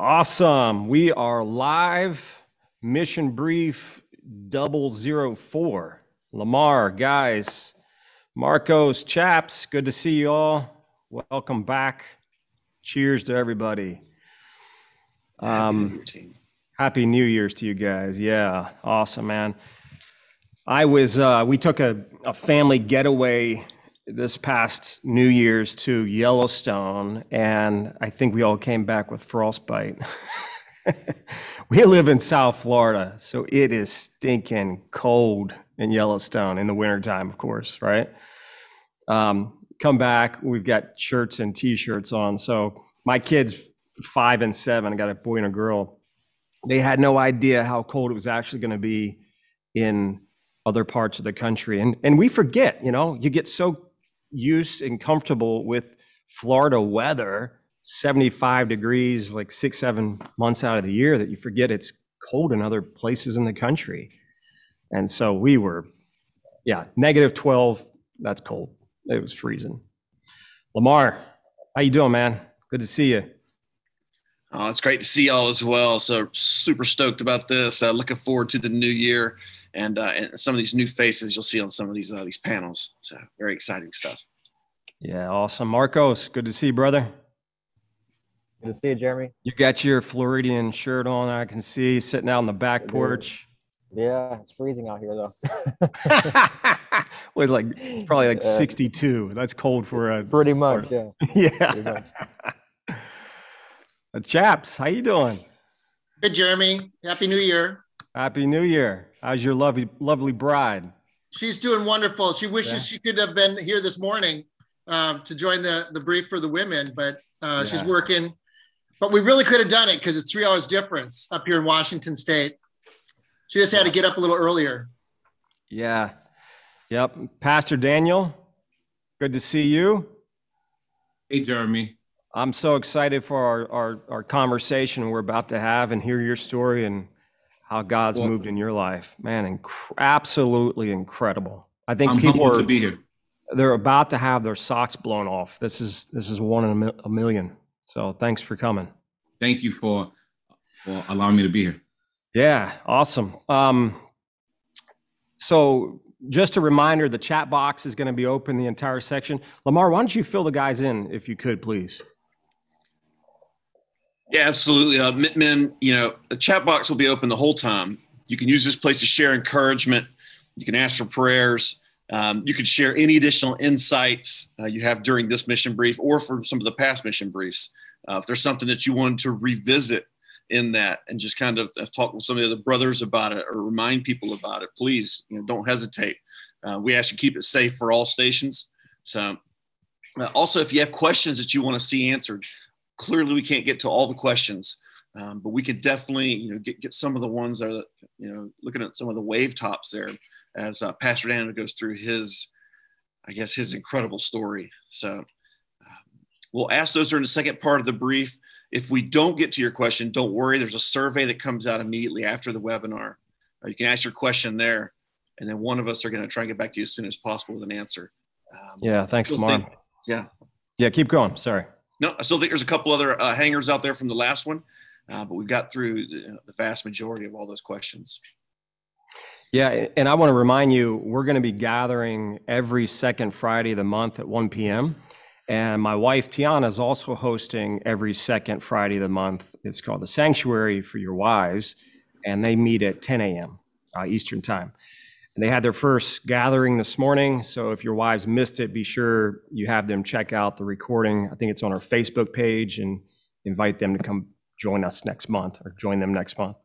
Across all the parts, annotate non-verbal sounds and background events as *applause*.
Awesome. We are live. Mission brief double zero four. Lamar, guys, Marcos, chaps, good to see you all. Welcome back. Cheers to everybody. Um, happy New Year's to you guys. Yeah, awesome, man. I was, uh, we took a, a family getaway this past New Year's to Yellowstone, and I think we all came back with frostbite. *laughs* we live in South Florida, so it is stinking cold in Yellowstone in the wintertime, of course, right? Um, come back, we've got shirts and t-shirts on. So my kids, five and seven, I got a boy and a girl. They had no idea how cold it was actually going to be in other parts of the country, and and we forget. You know, you get so used and comfortable with Florida weather, 75 degrees, like six, seven months out of the year, that you forget it's cold in other places in the country. And so we were, yeah, negative 12. That's cold. It was freezing. Lamar, how you doing, man? Good to see you. Oh, it's great to see y'all as well. So super stoked about this. Uh, looking forward to the new year and, uh, and some of these new faces you'll see on some of these uh, these panels. So very exciting stuff. Yeah, awesome. Marcos, good to see you, brother. Good to see you, Jeremy. You got your Floridian shirt on. I can see sitting out on the back porch. Yeah, it's freezing out here though. *laughs* was like probably like 62. That's cold for a pretty much, yeah. *laughs* yeah. Much. Uh, chaps, how you doing? Good, Jeremy. Happy New Year. Happy New Year. How's your lovely lovely bride? She's doing wonderful. She wishes yeah. she could have been here this morning um, to join the the brief for the women, but uh, yeah. she's working. But we really could have done it because it's three hours difference up here in Washington State. She just had to get up a little earlier. Yeah. Yep. Pastor Daniel, good to see you. Hey, Jeremy. I'm so excited for our, our, our conversation we're about to have and hear your story and how God's well, moved in your life. Man, inc- absolutely incredible. I think I'm people are to be here. They're about to have their socks blown off. This is this is one in a million. So thanks for coming. Thank you for for allowing me to be here. Yeah, awesome. Um, so just a reminder, the chat box is going to be open the entire section. Lamar, why don't you fill the guys in if you could, please? Yeah, absolutely. Uh, you know, the chat box will be open the whole time. You can use this place to share encouragement. You can ask for prayers. Um, you can share any additional insights uh, you have during this mission brief or from some of the past mission briefs. Uh, if there's something that you wanted to revisit in that and just kind of uh, talk with some of the other brothers about it or remind people about it, please you know, don't hesitate. Uh, we ask you keep it safe for all stations. So, uh, also, if you have questions that you want to see answered, clearly we can't get to all the questions, um, but we could definitely you know get, get some of the ones that are you know looking at some of the wave tops there as uh, Pastor Daniel goes through his, I guess his incredible story. So um, we'll ask those during the second part of the brief. If we don't get to your question, don't worry. There's a survey that comes out immediately after the webinar. Uh, you can ask your question there, and then one of us are going to try and get back to you as soon as possible with an answer. Um, yeah, thanks, Lamar. Yeah. Yeah, keep going. Sorry. No, I still think there's a couple other uh, hangers out there from the last one, uh, but we've got through the, the vast majority of all those questions. Yeah, and I want to remind you, we're going to be gathering every second Friday of the month at 1 p.m. And my wife Tiana is also hosting every second Friday of the month. It's called the Sanctuary for Your Wives, and they meet at 10 a.m. Uh, Eastern Time. And they had their first gathering this morning. So if your wives missed it, be sure you have them check out the recording. I think it's on our Facebook page and invite them to come join us next month or join them next month.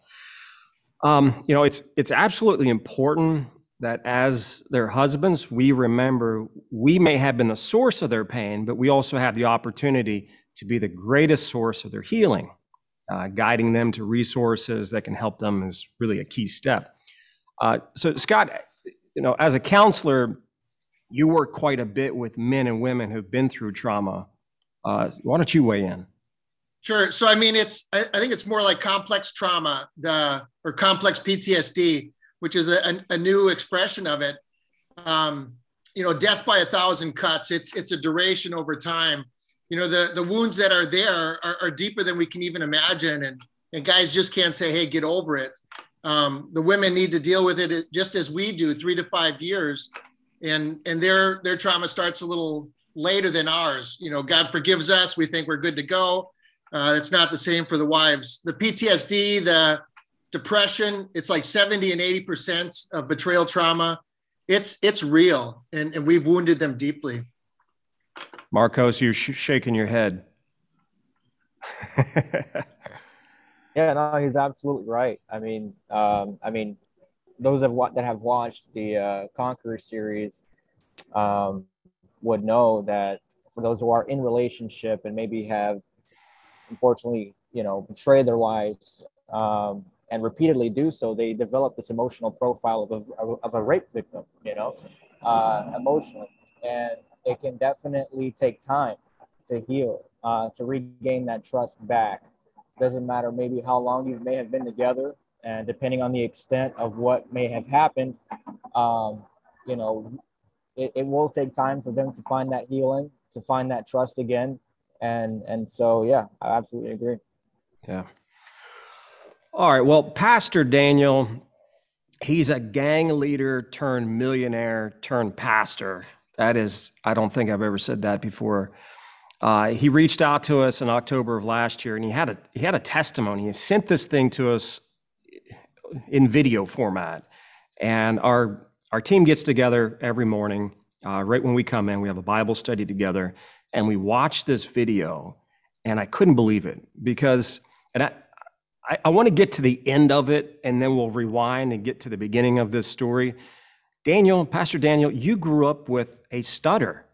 Um, you know, it's it's absolutely important that as their husbands, we remember we may have been the source of their pain, but we also have the opportunity to be the greatest source of their healing. Uh, guiding them to resources that can help them is really a key step. Uh, so, Scott, you know, as a counselor, you work quite a bit with men and women who've been through trauma. Uh, why don't you weigh in? Sure. So, I mean, it's I, I think it's more like complex trauma, the or complex PTSD, which is a, a, a new expression of it. Um, you know, death by a thousand cuts. It's it's a duration over time, you know, the, the wounds that are there are, are deeper than we can even imagine. And, and guys just can't say, hey, get over it. Um, the women need to deal with it just as we do, three to five years. And, and their, their trauma starts a little later than ours. You know, God forgives us. We think we're good to go. Uh, it's not the same for the wives. The PTSD, the depression, it's like 70 and 80% of betrayal trauma. It's, it's real. And, and we've wounded them deeply. Marcos, you're sh- shaking your head. *laughs* yeah, no, he's absolutely right. I mean, um, I mean, those of what that have watched the uh, Conquer series um, would know that for those who are in relationship and maybe have unfortunately, you know, betrayed their wives um, and repeatedly do so, they develop this emotional profile of a, of a rape victim, you know, uh, emotionally. And it can definitely take time to heal, uh, to regain that trust back. Doesn't matter maybe how long you may have been together, and depending on the extent of what may have happened, um, you know, it, it will take time for them to find that healing, to find that trust again. And and so yeah, I absolutely agree. Yeah. All right. Well, Pastor Daniel, he's a gang leader turned millionaire turned pastor. That is, I don't think I've ever said that before. Uh, he reached out to us in October of last year, and he had a he had a testimony. He sent this thing to us in video format, and our our team gets together every morning. Uh, right when we come in, we have a Bible study together, and we watch this video, and I couldn't believe it because, and I, I, I want to get to the end of it, and then we'll rewind and get to the beginning of this story. Daniel, Pastor Daniel, you grew up with a stutter.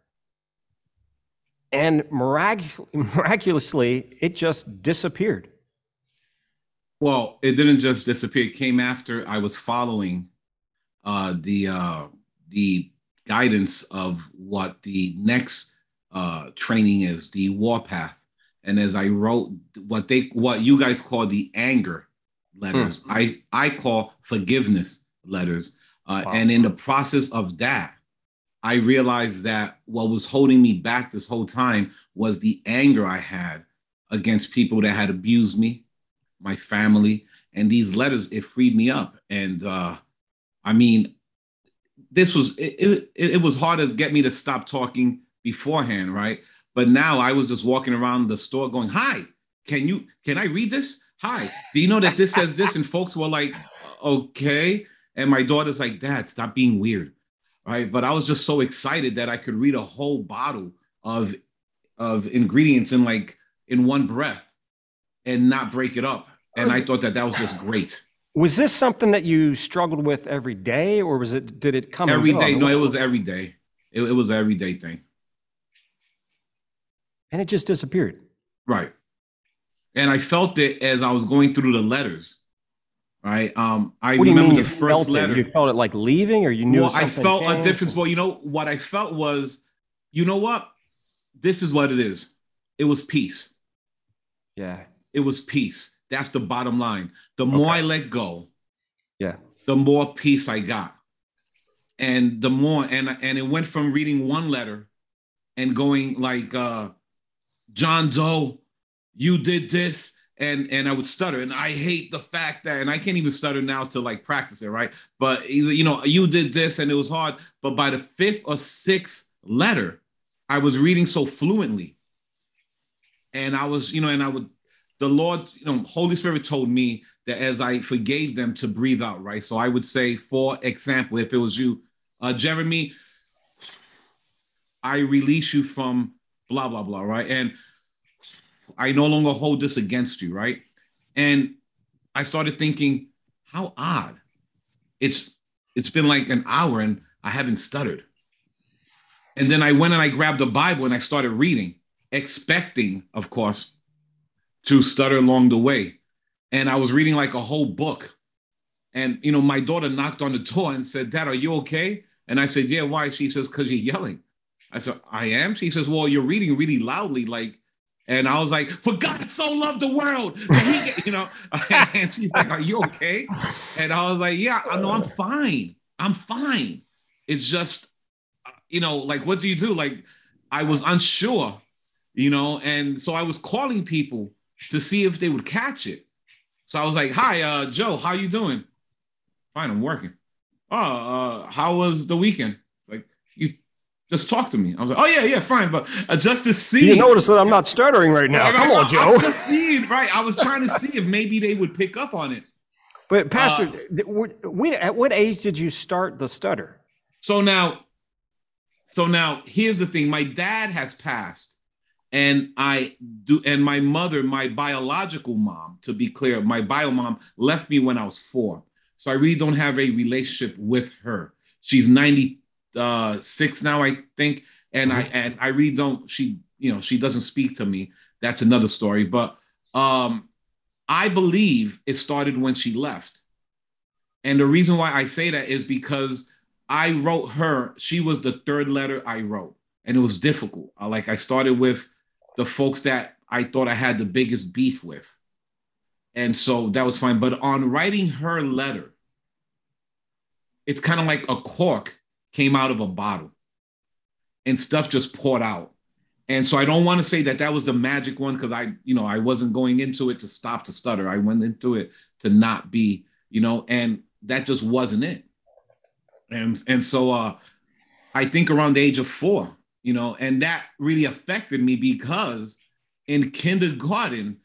And mirac- miraculously, it just disappeared. Well, it didn't just disappear. It came after I was following uh, the uh, the guidance of what the next uh, training is, the warpath. And as I wrote what they what you guys call the anger letters, hmm. I I call forgiveness letters uh, wow. And in the process of that, I realized that what was holding me back this whole time was the anger I had against people that had abused me, my family. And these letters, it freed me up. And uh, I mean, this was it, it, it was hard to get me to stop talking beforehand, right? But now I was just walking around the store going, Hi, can you can I read this? Hi, do you know that this says this? And folks were like, okay. And my daughter's like, Dad, stop being weird. Right. But I was just so excited that I could read a whole bottle of of ingredients in like in one breath and not break it up. And I thought that that was just great. Was this something that you struggled with every day, or was it? Did it come every day? No, it was every day. It, it was every day thing. And it just disappeared. Right. And I felt it as I was going through the letters right? Um, I what do you remember mean the you first felt letter. It? You felt it like leaving, or you knew? Well, I felt changed? a difference. Well, you know what I felt was, you know what, this is what it is. It was peace. Yeah, it was peace. That's the bottom line. The more. I let go, yeah, the more peace I got, and the more and and it went from reading one letter and going like, uh, John Doe, you did this and and I would stutter. And I hate the fact that, and I can't even stutter now to like practice it, right? But you know, you did this and it was hard. But by the fifth or sixth letter, I was reading so fluently. And I was, you know, and I would, the Lord, you know, Holy Spirit told me that as I forgave them to breathe out, right? So I would say, for example, if it was you, uh, Jeremy, I release you from blah, blah, blah, right? And I no longer hold this against you, right? And I started thinking, how odd. It's it's been like an hour and I haven't stuttered. And then I went and I grabbed a Bible and I started reading, expecting, of course, to stutter along the way. And I was reading like a whole book. And you know, my daughter knocked on the door and said, Dad, are you okay? And I said, Yeah, why? She says, Because you're yelling. I said, I am. She says, Well, you're reading really loudly, like and I was like, for God so loved the world. You know, *laughs* and she's like, Are you okay? And I was like, Yeah, I know I'm fine. I'm fine. It's just, you know, like, what do you do? Like, I was unsure, you know, and so I was calling people to see if they would catch it. So I was like, "Hi, uh, Joe, how you doing?" Fine, I'm working. Oh, uh, how was the weekend? It's like you just talk to me. I was like, "Oh yeah, yeah, fine," but uh, just to see. You notice that I'm not stuttering right now. Like, Come I- on, Joe. I'm just seeing, right? I was trying to see if maybe they would pick up on it. But Pastor, Uh, when, at what age did you start the stutter? So now, so now here's the thing. My dad has passed, and I do, and my mother, my biological mom, to be clear, my bio mom left me when I was four. So I really don't have a relationship with her. She's 96 now, I think. And I and I really don't, she, you know, she doesn't speak to me. That's another story. But um I believe it started when she left. And the reason why I say that is because I wrote her, she was the third letter I wrote, and it was difficult. I, like I started with the folks that I thought I had the biggest beef with. And so that was fine. But on writing her letter, it's kind of like a cork came out of a bottle and stuff just poured out. And so I don't want to say that that was the magic one because I, you know, I wasn't going into it to stop to stutter. I went into it to not be, you know, and that just wasn't it. And and so uh I think around the age of four, you know, and that really affected me because in kindergarten,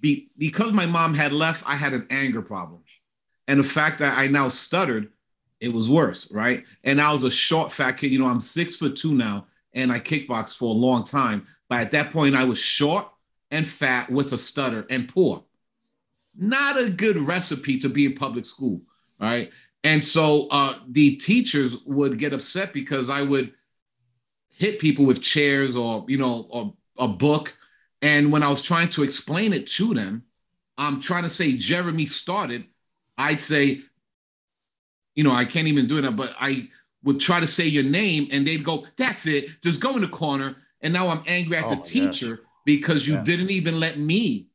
be, because my mom had left, I had an anger problem. And the fact that I now stuttered, it was worse, right? And I was a short, fat kid. You know, I'm six foot two now, and I kickboxed for a long time. But at that point, I was short and fat with a stutter and poor. Not a good recipe to be in public school, right? And so uh, the teachers would get upset because I would hit people with chairs or you know or a book. And when I was trying to explain it to them, I'm trying to say Jeremy started. I'd say, you know, I can't even do that, but I would try to say your name, and they'd go, "That's it, just go in the corner." And now I'm angry at Oh the teacher because you didn't even let me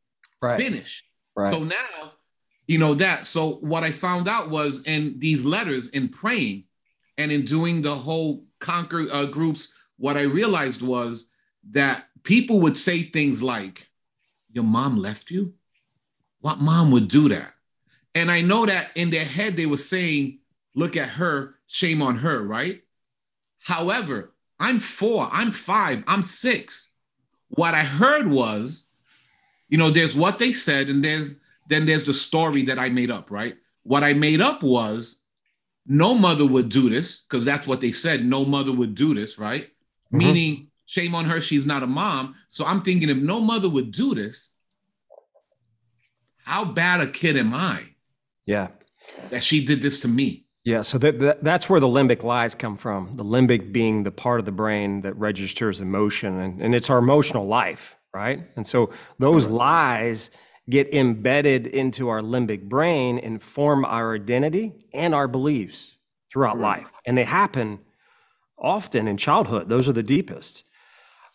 Right. finish. Right. So now, you know that. So what I found out was in these letters, in praying, and in doing the whole conquer uh, groups, what I realized was that people would say things like, "Your mom left you." What mom would do that? And I know that in their head they were saying, "Look at her, shame on her," right? However, I'm four, I'm five, I'm six. What I heard was, you know, there's what they said, and there's then there's the story that I made up, right? What I made up was no mother would do this, because that's what they said. No mother would do this, right? Mhm. Meaning, shame on her, she's not a mom. So I'm thinking if no mother would do this, how bad a kid am I Yeah. that she did this to me? Yeah, so that, that that's where the limbic lies come from. The limbic being the part of the brain that registers emotion, and, and it's our emotional life, right? And so those lies get embedded into our limbic brain and form our identity and our beliefs throughout life. And they happen often in childhood. Those are the deepest.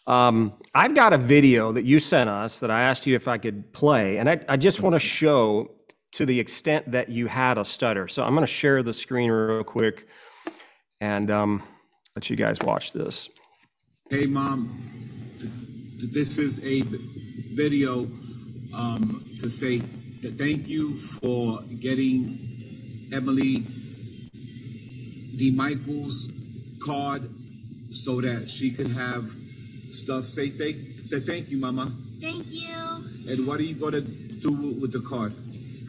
Um, I've got a video that you sent us that I asked you if I could play, and I, I just want to show to the extent that you had a stutter. So I'm going to share the screen real quick and um, let you guys watch this. Hey, mom. th- th- This is a video um, to say thank you for getting Emily D. Michaels card so that she could have stuff. Say thank, thank you, mama. Thank you. And what are you gonna do with the card?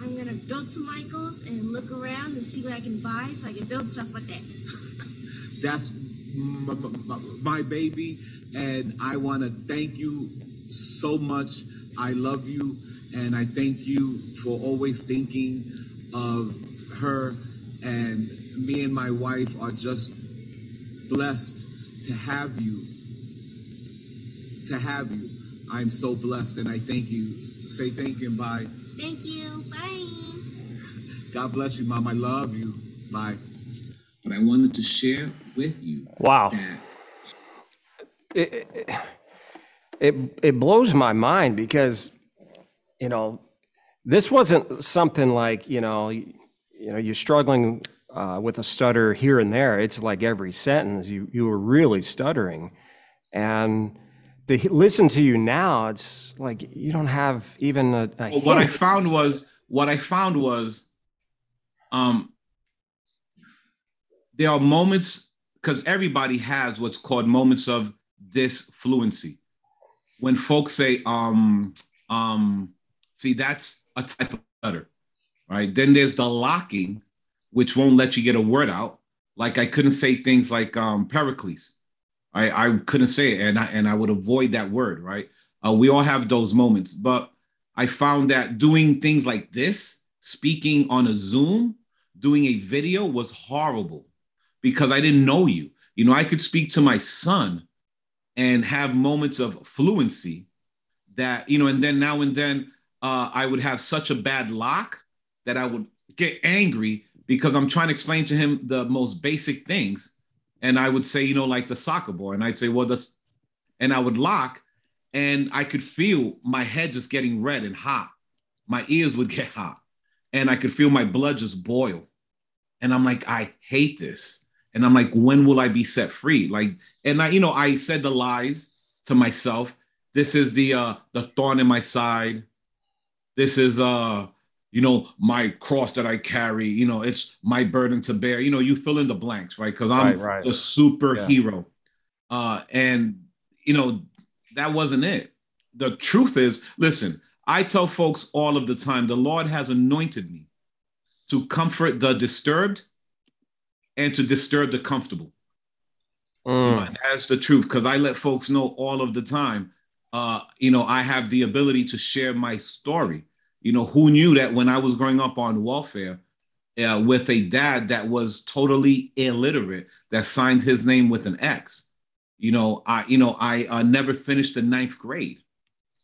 I'm gonna go to Michael's and look around and see what I can buy so I can build stuff with it. *laughs* That's m- m- m- my baby, and I want to thank you so much. I love you, and I thank you for always thinking of her. And me and my wife are just blessed to have you. To have you, I'm so blessed, and I thank you. Say thank you and bye. Thank you. Bye. God bless you, mom. I love you. Bye. But I wanted to share with you Wow. that It, it, it, it blows my mind because, you know, this wasn't something like, you know, you, you know, you're struggling uh, with a stutter here and there. It's like every sentence you, you were really stuttering. And to listen to you now, it's like you don't have even a. a Well, what I found was what I found was um there are moments because everybody has what's called moments of disfluency. When folks say um um see that's a type of stutter, right? Then there's the locking, which won't let you get a word out. Like I couldn't say things like um Pericles. I, I couldn't say it and I and I would avoid that word, right? Uh, we all have those moments, but I found that doing things like this, speaking on a Zoom, doing a video was horrible because I didn't know you. You know, I could speak to my son and have moments of fluency that, you know, and then now and then uh, I would have such a bad lock that I would get angry because I'm trying to explain to him the most basic things. And I would say, you know, like the soccer ball. And I'd say, well, that's, and I would lock and I could feel my head just getting red and hot. My ears would get hot, and I could feel my blood just boil. And I'm like, I hate this. And I'm like, when will I be set free? Like, and I, you know, I said the lies to myself. This is the uh the thorn in my side. This is uh, you know, my cross that I carry. You know, it's my burden to bear. You know, you fill in the blanks, right? Because I'm Right, right. the superhero. Uh, and you know, that wasn't it. The truth is, listen, I tell folks all of the time the Lord has anointed me to comfort the disturbed and to disturb the comfortable. You know, Mm, that's the truth because I let folks know all of the time. Uh, you know, I have the ability to share my story. You know, who knew that when I was growing up on welfare uh, with a dad that was totally illiterate, that signed his name with an X. You know, I you know I uh, never finished the ninth grade,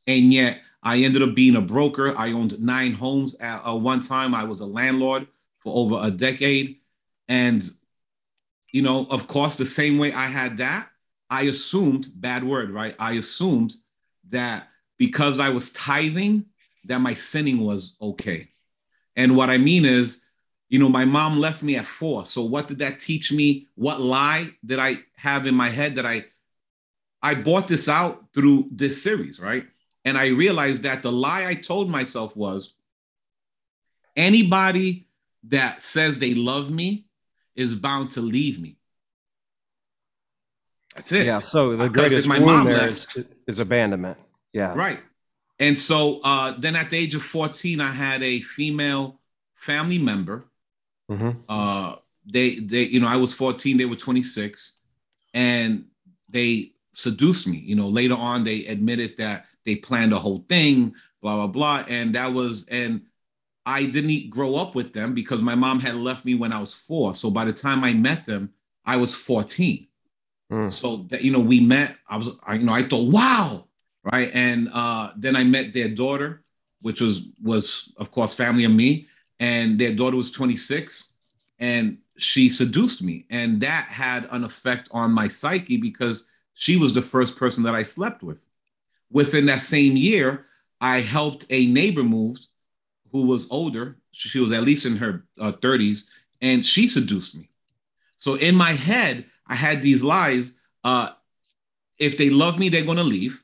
and yet I ended up being a broker. I owned nine homes at uh, one time. I was a landlord for over a decade, and you know, of course, the same way I had that, I assumed, bad word, right? I assumed that because I was tithing, that my sinning was okay. And what I mean is, you know, my mom left me at four. So what did that teach me? What lie did I have in my head that I I bought this out through this series, right? And I realized that the lie I told myself was anybody that says they love me is bound to leave me. That's it. yeah. So the Because greatest my wound there is, is abandonment. Yeah. Right. And so uh, then at the age of 14, I had a female family member. hmm Uh, they, they, you know, I was 14, they were 26, and they seduced me. You know, later on, they admitted that they planned the whole thing, blah, blah, blah. And that was, and I didn't grow up with them because my mom had left me when I was four. So by the time I met them, I was 14. Mm. So that you know, we met. I was, I, you know, I thought, wow, right? And uh, then I met their daughter, which was was of course family of me, and their daughter was 26, and she seduced me, and that had an effect on my psyche because she was the first person that I slept with. Within that same year, I helped a neighbor move who was older. She was at least in her uh, 30s, and she seduced me. So in my head, I had these lies. Uh, if they love me, they're going to leave.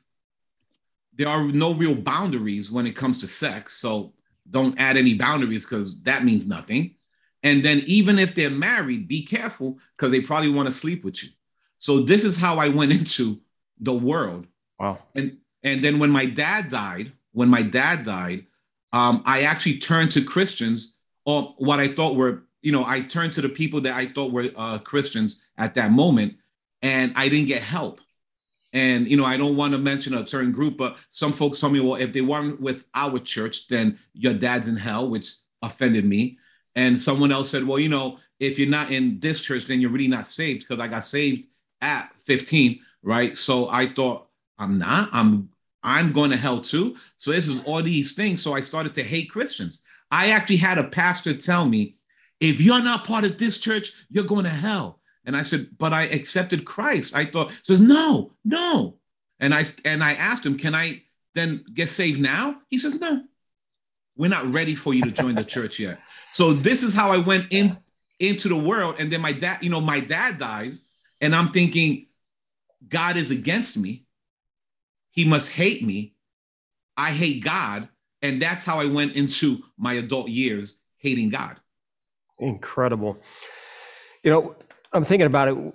There are no real boundaries when it comes to sex. So don't add any boundaries because that means nothing. And then even if they're married, be careful because they probably want to sleep with you. So this is how I went *laughs* into the world. Wow. And and then when my dad died, when my dad died, um, I actually turned to Christians or what I thought were, you know, I turned to the people that I thought were uh, Christians at that moment, and I didn't get help. And you know, I don't want to mention a certain group, but some folks told me, well, if they weren't with our church, then your dad's in hell, which offended me. And someone else said, well, you know, if you're not in this church, then you're really not saved because I got saved at 15, right? So I thought, I'm not. I'm I'm going to hell too. So this is all these things. So I started to hate Christians. I actually had a pastor tell me, if you're not part of this church, you're going to hell. And I said, but I accepted Christ. I thought, says, no, no. And I and I asked him, can I then get saved now? He says, no. We're not ready for you to join the church yet. So this is how I went in into the world. And then my dad, you know, my dad dies, and I'm thinking, God is against me. he must hate me. I hate God. And that's how I went into my adult years hating God. Incredible. You know, I'm thinking about it.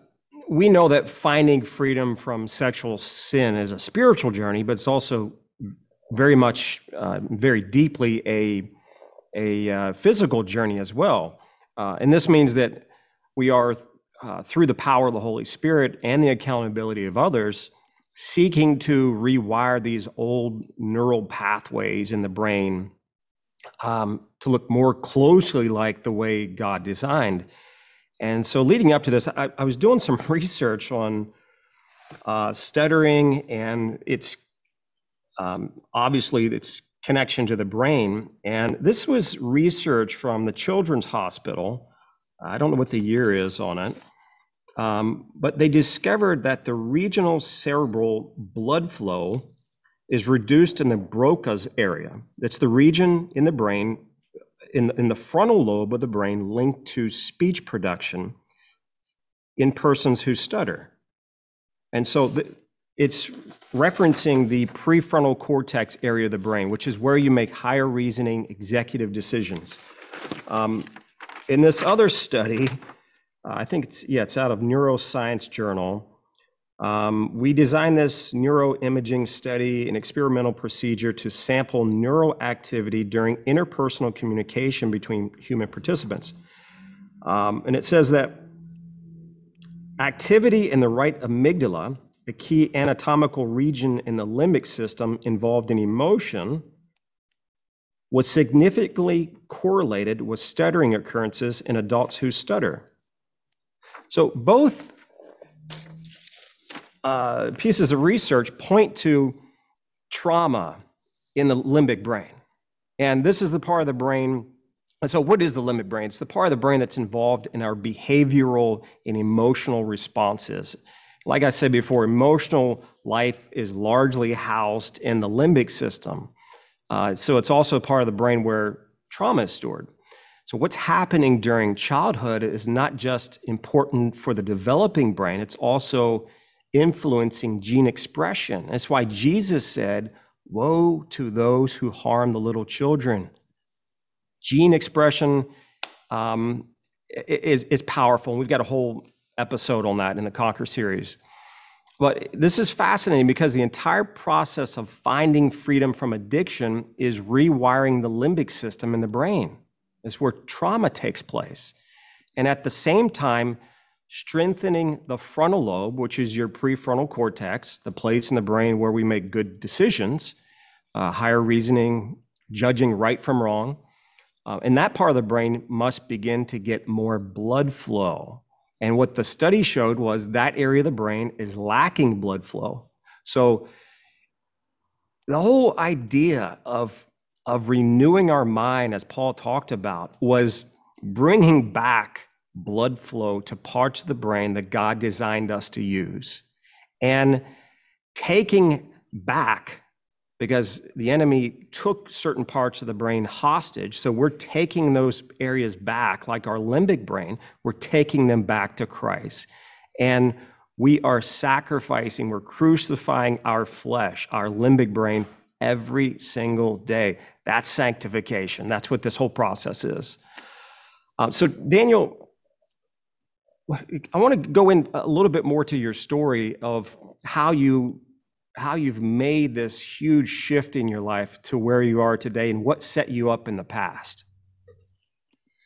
We know that finding freedom from sexual sin is a spiritual journey, but it's also very much, uh, very deeply a a uh, physical journey as well. Uh, and this means that we are, uh, through the power of the Holy Spirit and the accountability of others, seeking to rewire these old neural pathways in the brain um, to look more closely like the way God designed. And so, leading up to this, I, I was doing some *laughs* research on uh, stuttering and its um, obviously its connection to the brain. And this was research from the Children's Hospital. I don't know what the year is on it, um, but they discovered that the regional cerebral blood flow is reduced in the Broca's area. It's the region in the brain, in, in the frontal lobe of the brain, linked to speech production in persons who stutter. And so the, it's referencing the prefrontal cortex area of the brain, which is where you make higher reasoning executive decisions. Um, in this other study, uh, I think it's, yeah, it's out of Neuroscience Journal. Um, we designed this neuroimaging study, an experimental procedure to sample neural activity during interpersonal communication between human participants. Um, and it says that activity in the right amygdala a key anatomical region in the limbic system involved in emotion, was significantly correlated with stuttering occurrences in adults who stutter. So both uh, pieces of research point to trauma in the limbic brain. And this is the part of the brain. And so, what is the limbic brain? It's the part of the brain that's involved in our behavioral and emotional responses. Like I said before, emotional life is largely housed in the limbic system. Uh, so it's also part of the brain where trauma is stored. So what's happening during childhood is not just important for the developing brain, it's also influencing gene expression. That's why Jesus said, Woe to those who harm the little children. Gene expression um, is, is powerful. And We've got a whole episode on that in the Conquer series. But this is fascinating because the entire process of finding freedom from addiction is rewiring the limbic system in the brain. It's where trauma takes place. And at the same time, strengthening the frontal lobe, which is your prefrontal cortex, the place in the brain where we make good decisions, uh, higher reasoning, judging right from wrong. Uh, and that part of the brain must begin to get more blood flow and what the study showed was that area of the brain is lacking blood flow. So the whole idea of, of renewing our mind, as Paul talked about, was bringing back blood flow to parts of the brain that God designed us to use and taking back because the enemy took certain parts of the brain hostage. So we're taking those areas back, like our limbic brain, we're taking them back to Christ. And we are sacrificing, we're crucifying our flesh, our limbic brain, every single day. That's sanctification. That's what this whole process is. Um, so, Daniel, I want to go in a little bit more to your story of how you how you've made this huge shift in your life to where you are today and what set you up in the past.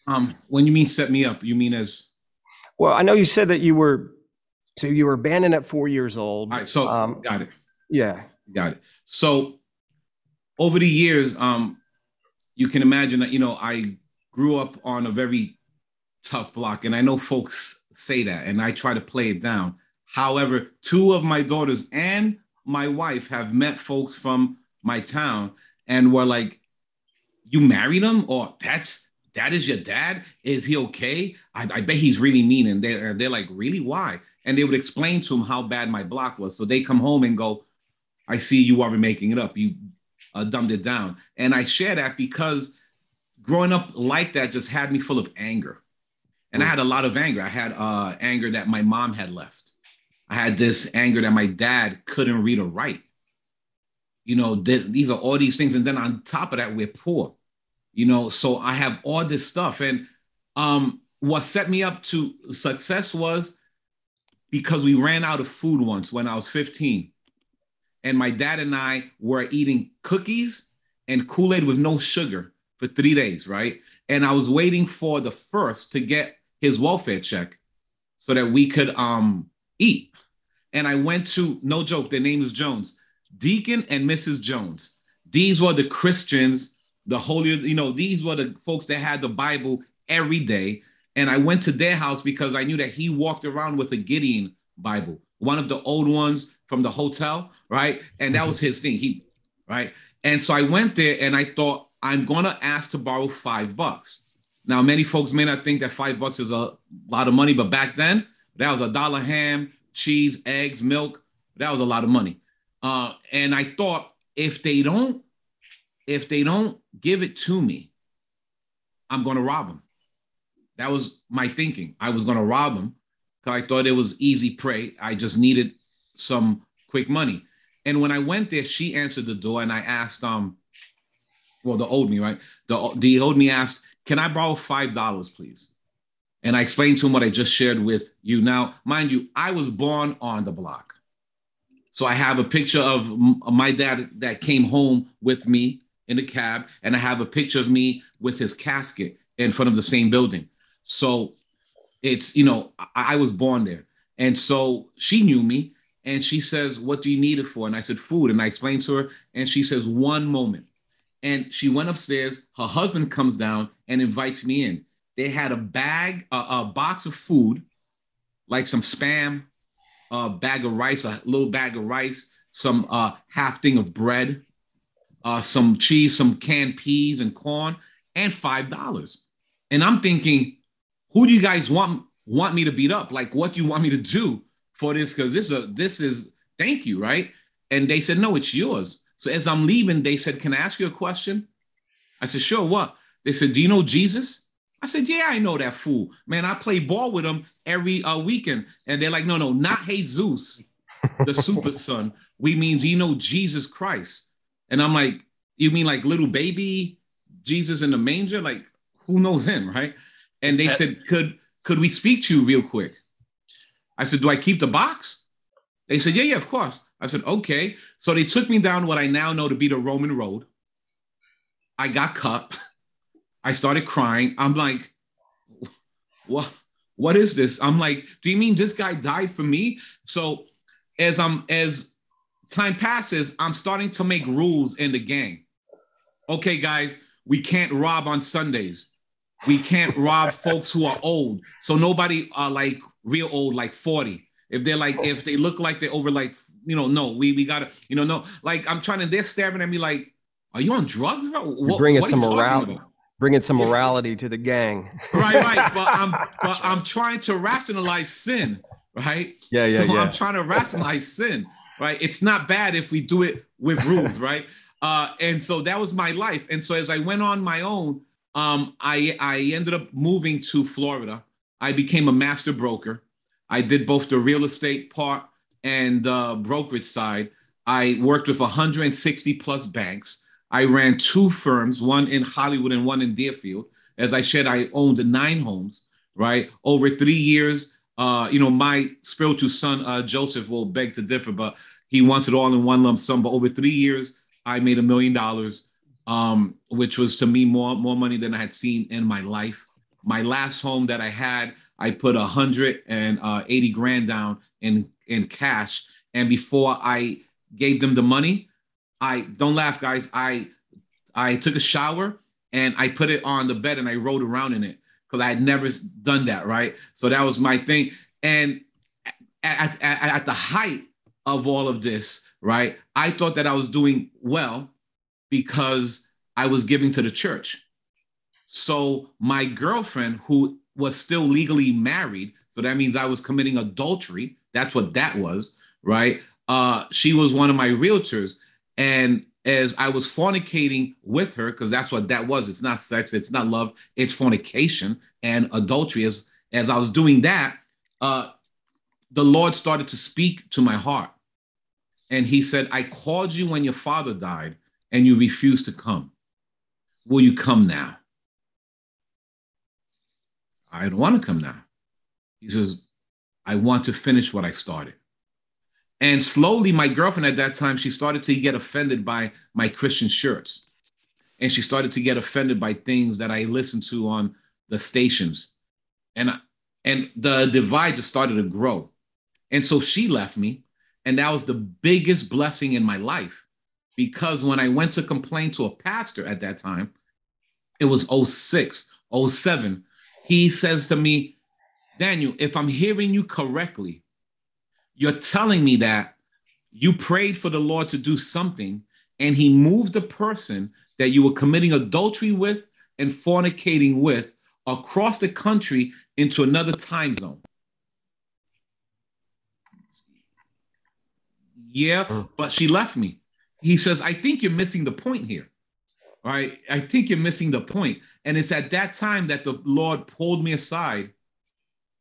Um, when you mean set me up, you mean as well, I know you said that you were so you were abandoned at four years old. All right, so um, got it. Yeah. Got it. So over the years, um, you can imagine that, you know, I grew up on a very tough block. And I know folks say that, and I try to play it down. However, two of my daughters and my wife have met folks from my town and were like, "You married him, or that's that is your dad? Is he okay? I, I bet he's really mean." And they're they're like, "Really? Why?" And they would explain to him how bad my block was. So they come home and go, "I see you are making it up. You uh, dumbed it down." And I share that because growing up like that just had me full of anger, and I had a lot of anger. I had uh, anger that my mom had left. I had this anger that my dad couldn't read or write. you know, th- these are all these things. And then on top of that, we're poor, you know, so I have all this stuff. And um, what set me up to success was because we ran out of food once when I was 15. And my dad and I were eating cookies and Kool Aid with no sugar for three days, right? And I was waiting for the first to get his welfare check so that we could um, eat. And I went to, no joke, their name is Jones, Deacon and Mrs. Jones. These were the Christians, the holy, you know, these were the folks that had the Bible every day. And I went to their house because I knew that he walked around with a Gideon Bible, one of the old ones from the hotel, right? And that was his thing. He, right? And so I went there and I thought, I'm gonna ask to borrow five bucks. Now, many folks may not think that five bucks is a lot of money, but back then, that was a dollar ham, cheese, eggs, milk. That was a lot of money. Uh, and I thought if they don't, if they don't give it to me, I'm gonna rob them. That was my thinking. I was gonna rob them because I thought it was easy prey. I just needed some quick money. And when I went there, she answered the door and I asked, um, well, the old me, right? The, the old me asked, can I borrow $5, please? And I explained to him what I just shared with you. Now, mind you, I was born on the block. So I have a picture of my dad that came home with me in a cab, and I have a picture of me with his casket in front of the same building. So it's, you know, I, I was born there. And so she knew me and she says, What do you need it for? And I said, Food. And I explained to her, and she says, One moment. And she went upstairs. Her husband comes down and invites me in. They had a bag, a, a box of food, like some spam, a bag of rice, a little bag of rice, some uh, half thing of bread, uh, some cheese, some canned peas and corn, and five dollars. And I'm thinking, who do you guys want want me to beat up? Like, what do you want me to do for this? Because this is a, this is thank you, right? And they said, no, it's yours. So as I'm leaving, they said, Can I ask you a question? I said, Sure, what? They said, Do you know Jesus? I said, Yeah, I know that fool. Man, I play ball with him every uh, weekend. And they're like, No, no, not Jesus, the super *laughs* son. We mean, do you know Jesus Christ? And I'm like, You mean like little baby Jesus in the manger? Like, who knows him, right? And they said, Could could we speak to you real quick? I said, Do I keep the box? They said, Yeah, yeah, of course. I said, okay. So they took me down what I now know to be the Roman road. I got cut. *laughs* I started crying. I'm like, what? What is this? I'm like, do you mean this guy died for me? So as I'm as time passes, I'm starting to make rules in the gang. Okay, guys, we can't rob on Sundays. We can't rob *laughs* folks who are old. So nobody are like real old, like 40. If they're like, if they look like they're over like you know, no, we we gotta, you know, no, like I'm trying to, they're staring at me like, are you on drugs, bro? What, bringing some morality, bringing some morality to the gang. right, right. *laughs* But I'm, but I'm trying to rationalize sin, right? Yeah, yeah, so yeah. I'm trying to rationalize sin, right? It's not bad if we do it with rules, *laughs* right? Uh, and so that was my life. And so as I went on my own, um, I I ended up moving to Florida. I became a master broker. I did both the real estate part and uh, brokerage side, I worked with 160 plus banks. I ran two firms, one in Hollywood and one in Deerfield. As I said, I owned nine homes, right? Over three years, uh, you know, my spiritual son, uh, Joseph, will beg to differ, but he wants it all in one lump sum. But over three years, I made a million dollars, um, which was to me more, more money than I had seen in my life. My last home that I had, I put 180 grand down in in cash. And before I gave them the money, I don't laugh, guys. I I took a shower and I put it on the bed and I rolled around in it because I had never done that, right? So that was my thing. And at, at, at the height of all of this, right, I thought that I was doing well because I was giving to the church. So my girlfriend, who was still legally married, so that means I was committing adultery, that's what that was, right? Uh, she was one of my realtors. And as I was fornicating with her, because that's what that was, it's not sex, it's not love, it's fornication and adultery. As, as I was doing that, uh, the Lord started to speak to my heart. And he said, I called you when your father died and you refused to come. Will you come now? I don't want to come now. He says, I want to finish what I started. And slowly, my girlfriend at that time, she started to get offended by my Christian shirts. And she started to get offended by things that I listened to on the stations. And, and the divide just started to grow. And so she left me. And that was the biggest blessing in my life. Because when I went to complain to a pastor at that time, it was 06, 07. He says to me, Daniel, if I'm hearing you correctly, you're telling me that you prayed for the Lord to do something and he moved the person that you were committing adultery with and fornicating with across the country into another time zone. Yeah, but she left me. He says, I think you're missing the point here. Right? I think you're missing the point. And it's at that time that the Lord pulled me aside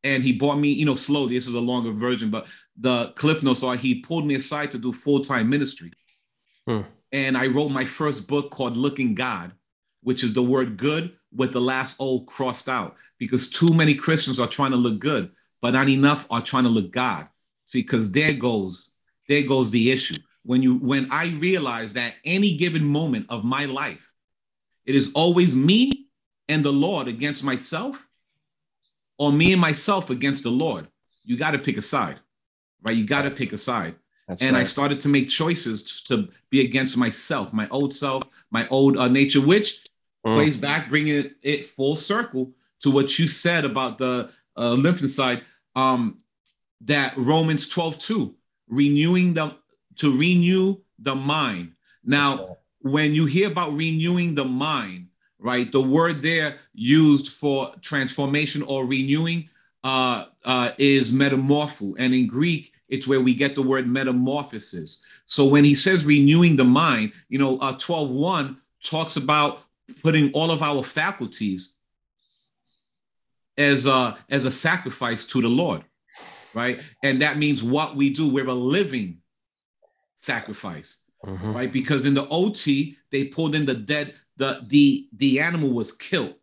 and he brought me, you know, slowly. This is a longer version, but the Cliff Notes are he pulled me aside to do full time ministry. Hmm. And I wrote my first book called Looking God, which is the word good with the last O crossed out because too many Christians are trying to look good, but not enough are trying to look God. See, because there goes, there goes the issue. When you when I realized that any given moment of my life, it is always me and the Lord against myself or me and myself against the Lord. You got to pick a side, right? You got to pick a side. That's and right. I started to make choices to be against myself, my old self, my old uh, nature, which mm. plays back, bringing it, it, full circle to what you said about the uh, limbic lies. Um, that Romans 12, 2, renewing the to renew the mind. Now, when you hear about renewing the mind, right? The word there used for transformation or renewing uh, uh, is metamorpho. And in Greek, it's where we get the word metamorphosis. So when he says renewing the mind, you know, uh, 12.1 talks about putting all of our faculties as a, as a sacrifice to the Lord, right? And that means what we do, we're a living sacrifice, mm-hmm. right? Because in the OT, they pulled in the dead, the the the animal was killed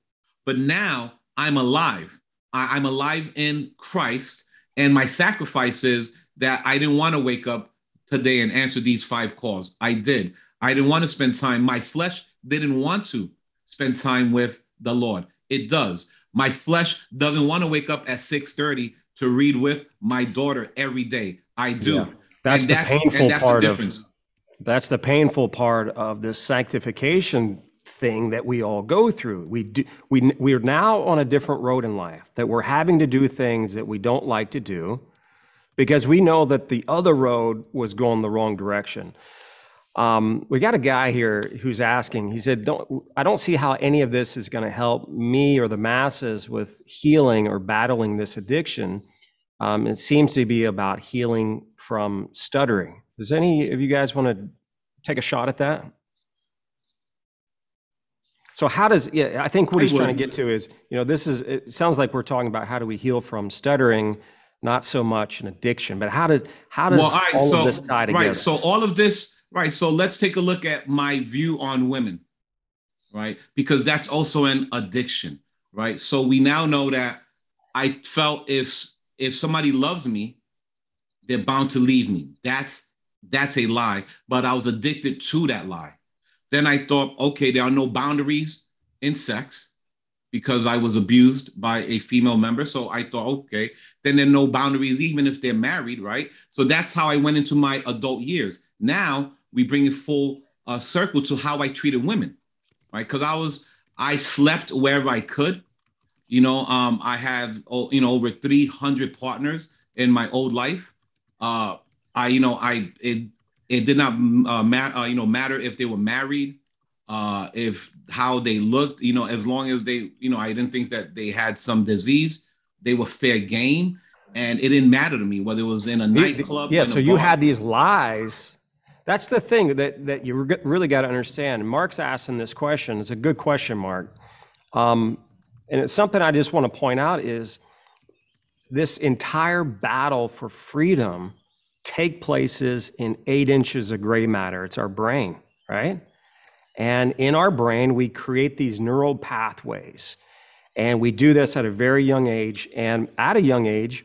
but now i'm alive. I, i'm alive in christ and my sacrifice is that i didn't want to wake up today and answer these five calls i did. I didn't want to spend time my flesh didn't want to spend time with the lord. It does. My flesh doesn't want to wake up at 6.30 to read with my daughter every day. I do. Yeah. that's and the that's, painful that's part of that's the painful part of this sanctification thing that we all go through. We do, we we're now on a different road in life that we're having to do things that we don't like to do because we know that the other road was going the wrong direction. Um, we got a guy here who's asking. He said, "Don't I don't see how any of this is going to help me or the masses with healing or battling this addiction. Um, it seems to be about healing from stuttering. Does any of you guys want to take a shot at that?" So how does yeah? I think what he's trying to get to is you know this is it sounds like we're talking about how do we heal from stuttering, not so much an addiction, but how does how does well, right, all so, of this tie together? Right. So all of this right. So let's take a look at my view on women, right? Because that's also an addiction, right? So we now know that I felt if if somebody loves me, they're bound to leave me. That's that's a lie, but I was addicted to that lie. Then I thought, okay, there are no boundaries in sex because I was abused by a female member. So I thought, okay, then there are no boundaries, even if they're married, right? So that's how I went into my adult years. Now we bring it full uh, circle to how I treated women, right? Because I was, I slept wherever I could. You know, um, I have, oh, you know, over 300 partners in my old life. Uh, I, you know, I, it, it did not uh, ma- uh, you know matter if they were married, uh, if how they looked. You know, as long as they, you know, I didn't think that they had some disease. They were fair game, and it didn't matter to me whether it was in a nightclub. Yeah, so you had these lies. That's the thing that that you really got to understand. Mark's asking this question. It's a good question, Mark. Um, and it's something I just want to point out is this entire battle for freedom take places in eight inches of gray matter. It's our brain, right? And in our brain, we create these neural pathways. And we do this at a very young age. And at a young age,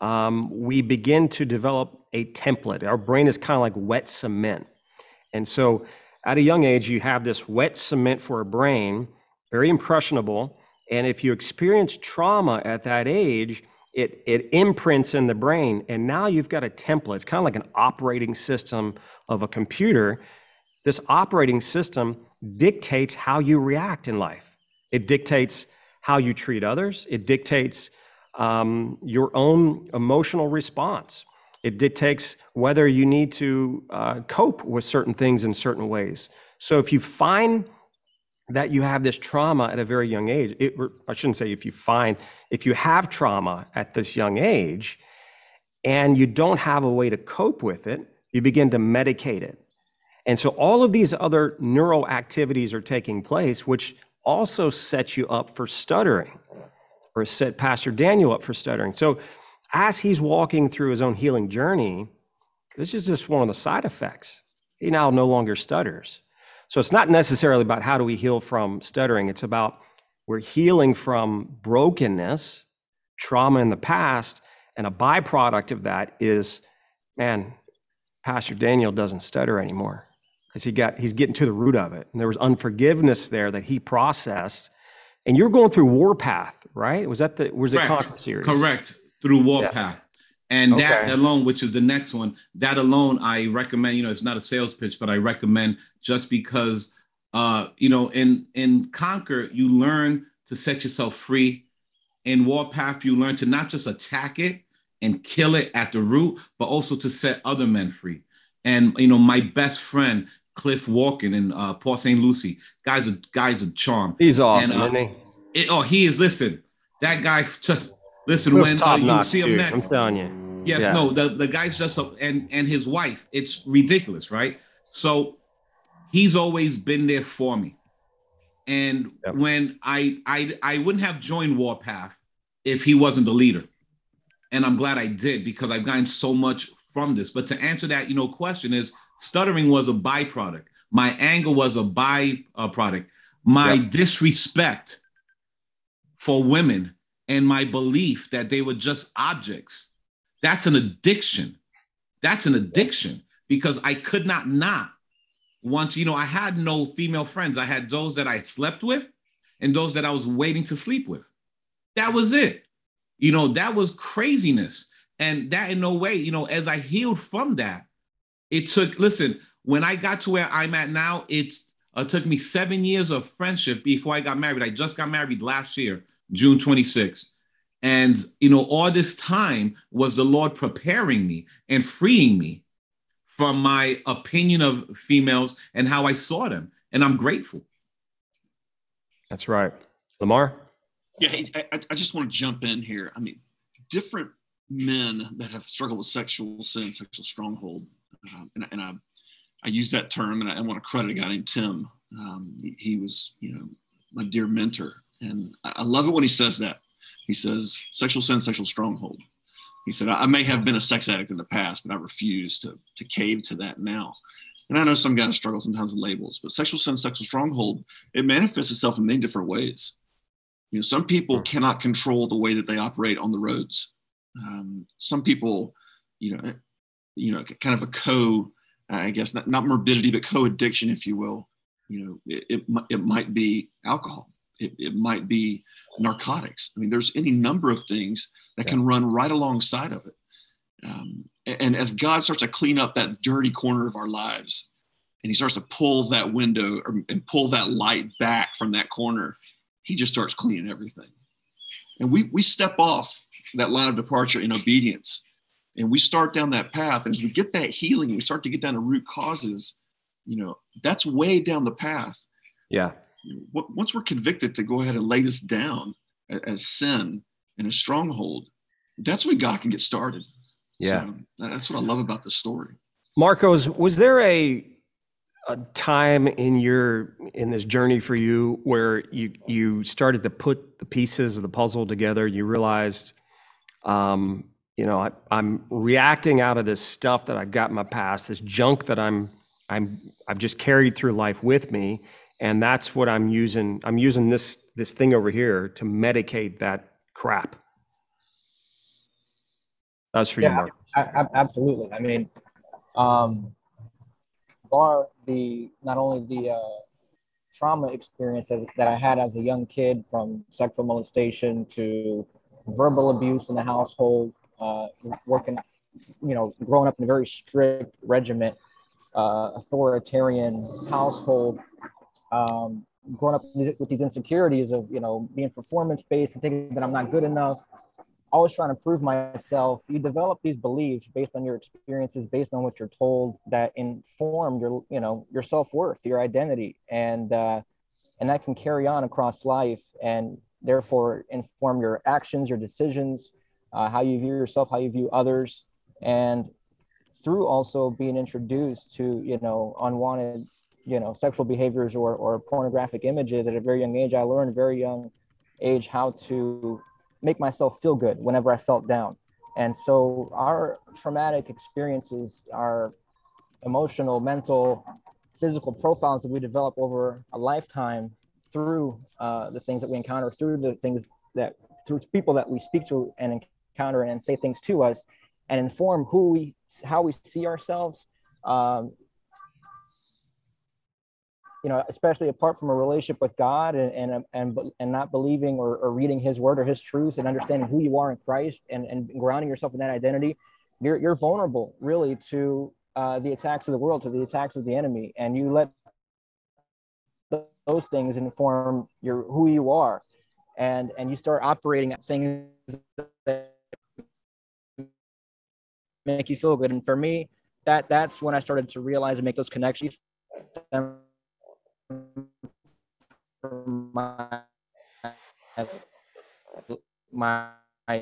um, we begin to develop a template. Our brain is kind of like wet cement. And so at a young age, you have this wet cement for a brain, very impressionable. And if you experience trauma at that age, it, it imprints in the brain. And now you've got a template. It's kind of like an operating system of a computer. This operating system dictates how you react in life, it dictates how you treat others, it dictates um, your own emotional response. It dictates whether you need to uh, cope with certain things in certain ways. So if you find that you have this trauma at a very young age, it, I shouldn't say if you find, if you have trauma at this young age and you don't have a way to cope with it, you begin to medicate it. And so all of these other neural activities are taking place, which also sets you up for stuttering or set Pastor Daniel up for stuttering. So as he's walking through his own healing journey, this is just one of the side effects. He now no longer stutters. So it's not necessarily about how do we heal from stuttering, it's about we're healing from brokenness, trauma in the past, and a byproduct of that is, man, Pastor Daniel doesn't stutter anymore because he got he's getting to the root of it. And there was unforgiveness there that he processed. And you're going through Warpath, right? Was that the was it. Conquer series? Correct. Through Yeah. And that alone, which is the next one, that alone, I recommend, you know, it's not a sales pitch, but I recommend just because uh, you know, in in Conquer, you learn to set yourself free. In Warpath, you learn to not just attack it and kill it at the root, but also to set other men free. And you know, my best friend, Cliff Walken and uh, Paul St. Lucie, guys are guys of charm. He's awesome, And, uh, isn't he? It, oh, he is. Listen, that guy. Just, *laughs* listen, Cliff's when uh, you see him dude. I'm telling you. Yes, Yeah. no, the, the guy's just a, and and his wife. It's ridiculous, right? So he's always been there for me. And Yep. when I I I wouldn't have joined Warpath if he wasn't the leader. And I'm glad I did because I've gotten so much from this. But to answer that, you know, question is stuttering was a byproduct. My anger was a byproduct. My Yep. disrespect for women and my belief that they were just objects. That's an addiction. That's an addiction because I could not not once, you know, I had no female friends. I had those that I slept with and those that I was waiting to sleep with. That was it. You know, that was craziness. And that in no way, you know, as I healed from that, it took, listen, when I got to where I'm at now, it's uh, took me seven years of friendship before I got married. I just got married last year, June 26th. And, you know, all this time was the Lord preparing me and freeing me from my opinion of females and how I saw them. And I'm grateful. That's right. Lamar? Yeah, I, I- I just want to jump in here. I mean, different men that have struggled with sexual sin, sexual stronghold, um, and, and I, I use that term, and I, I want to credit a guy named Tim. Um, he, he was, you know, my dear mentor, and I, I love it when he says that. He says, "Sexual sin, sexual stronghold." He said, "I, may have been a sex addict in the past, but I refuse to to cave to that now." And I know some guys struggle sometimes with labels, but sexual sin, sexual stronghold, it manifests itself in many different ways. You know, some people cannot control the way that they operate on the roads. Um, some people, you know, you know, kind of a co, I guess not, not morbidity, but co-addiction, if you will. You know, it it, it might be alcohol. It, it might be narcotics. I mean, there's any number of things that can run right alongside of it. Um, and as God starts to clean up that dirty corner of our lives, and He starts to pull that window or, and pull that light back from that corner, he just starts cleaning everything. And we we step off that line of departure in obedience. And we start down that path. And as we get that healing, we start to get down to root causes, you know, that's way down the path. Yeah. Once we're convicted to go ahead and lay this down as sin and a stronghold, that's when God can get started. Yeah. So that's what I love about this story. Marcos, was there a a time in your in this journey for you where you you started to put the pieces of the puzzle together? You realized um, you know, I, I'm reacting out of this stuff that I've got in my past, this junk that I'm, I'm, I've just carried through life with me, and that's what I'm using. I'm using this this thing over here to medicate that crap. That's for you, Mark. A- a- absolutely. I mean, um, bar the not only the uh, trauma experience that, that I had as a young kid from sexual molestation to verbal abuse in the household, uh, working, you know, growing up in a very strict regiment, uh, authoritarian household, um, growing up with these insecurities of, you know, being performance based and thinking that I'm not good enough always trying to prove myself. You develop these beliefs based on your experiences, based on what you're told that inform your, you know, your self-worth, your identity. And uh, and that can carry on across life and therefore inform your actions, your decisions, uh, how you view yourself, how you view others. And through also being introduced to, you know, unwanted, you know, sexual behaviors or, or pornographic images at a very young age, I learned very young age how to make myself feel good whenever I felt down. And so our traumatic experiences, our emotional, mental, physical profiles that we develop over a lifetime through uh, the things that we encounter, through the things that, through people that we speak to and encounter and say things to us and inform who we, how we see ourselves. Um, you know, especially apart from a relationship with God and and and, and not believing or, or reading His Word or His truth and understanding who you are in Christ and and grounding yourself in that identity, you're you're vulnerable really to uh, the attacks of the world, to the attacks of the enemy, and you let those things inform your who you are, and and you start operating at things that make you feel good. And for me, that that's when I started to realize and make those connections my my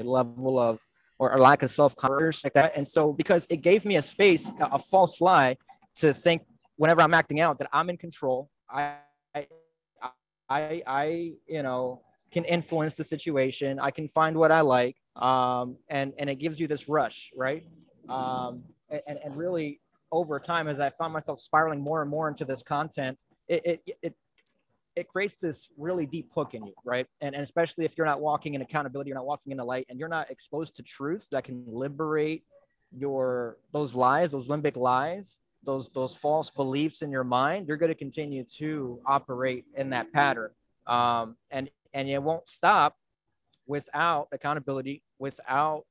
level of or, lack of self confidence like that. And so because it gave me a space, a, a, false lie to think whenever I'm acting out that I'm in control. I I I, I you know can influence the situation. I can find what I like. Um, and and it gives you this rush, right? Um, and, and really over time, as I found myself spiraling more and more into this content, it, it, it, it creates this really deep hook in you, right? And, and especially if you're not walking in accountability, you're not walking in the light, and you're not exposed to truths that can liberate your those lies, those limbic lies, those those false beliefs in your mind. You're going to continue to operate in that pattern, um, and and it won't stop without accountability, without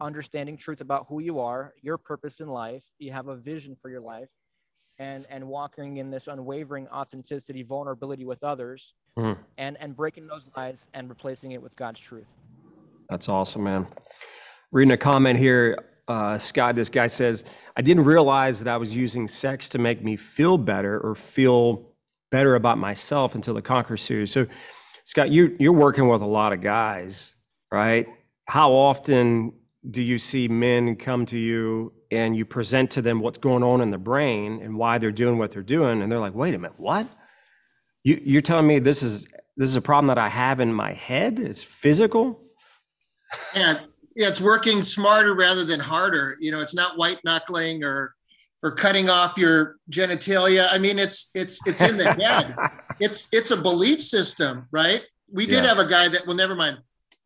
understanding truth about who you are, your purpose in life. You have a vision for your life, and and walking in this unwavering authenticity vulnerability with others Mhm. and and breaking those lies and replacing it with god's truth That's awesome, man. Reading a comment here, uh, Scott, this guy says, I didn't realize that I was using sex to make me feel better or feel better about myself until the Conquer series. So, Scott, you, you're working with a lot of guys, right? How often do you see men come to you and you present to them what's going on in the brain and why they're doing what they're doing? And they're like, wait a minute, what? You, you're telling me this is this is a problem that I have in my head? It's physical? And yeah, it's working smarter rather than harder. You know, it's not white knuckling or or cutting off your genitalia. I mean, it's it's it's in the *laughs* head. It's it's a belief system, right? We did Yeah. have a guy that well, never mind.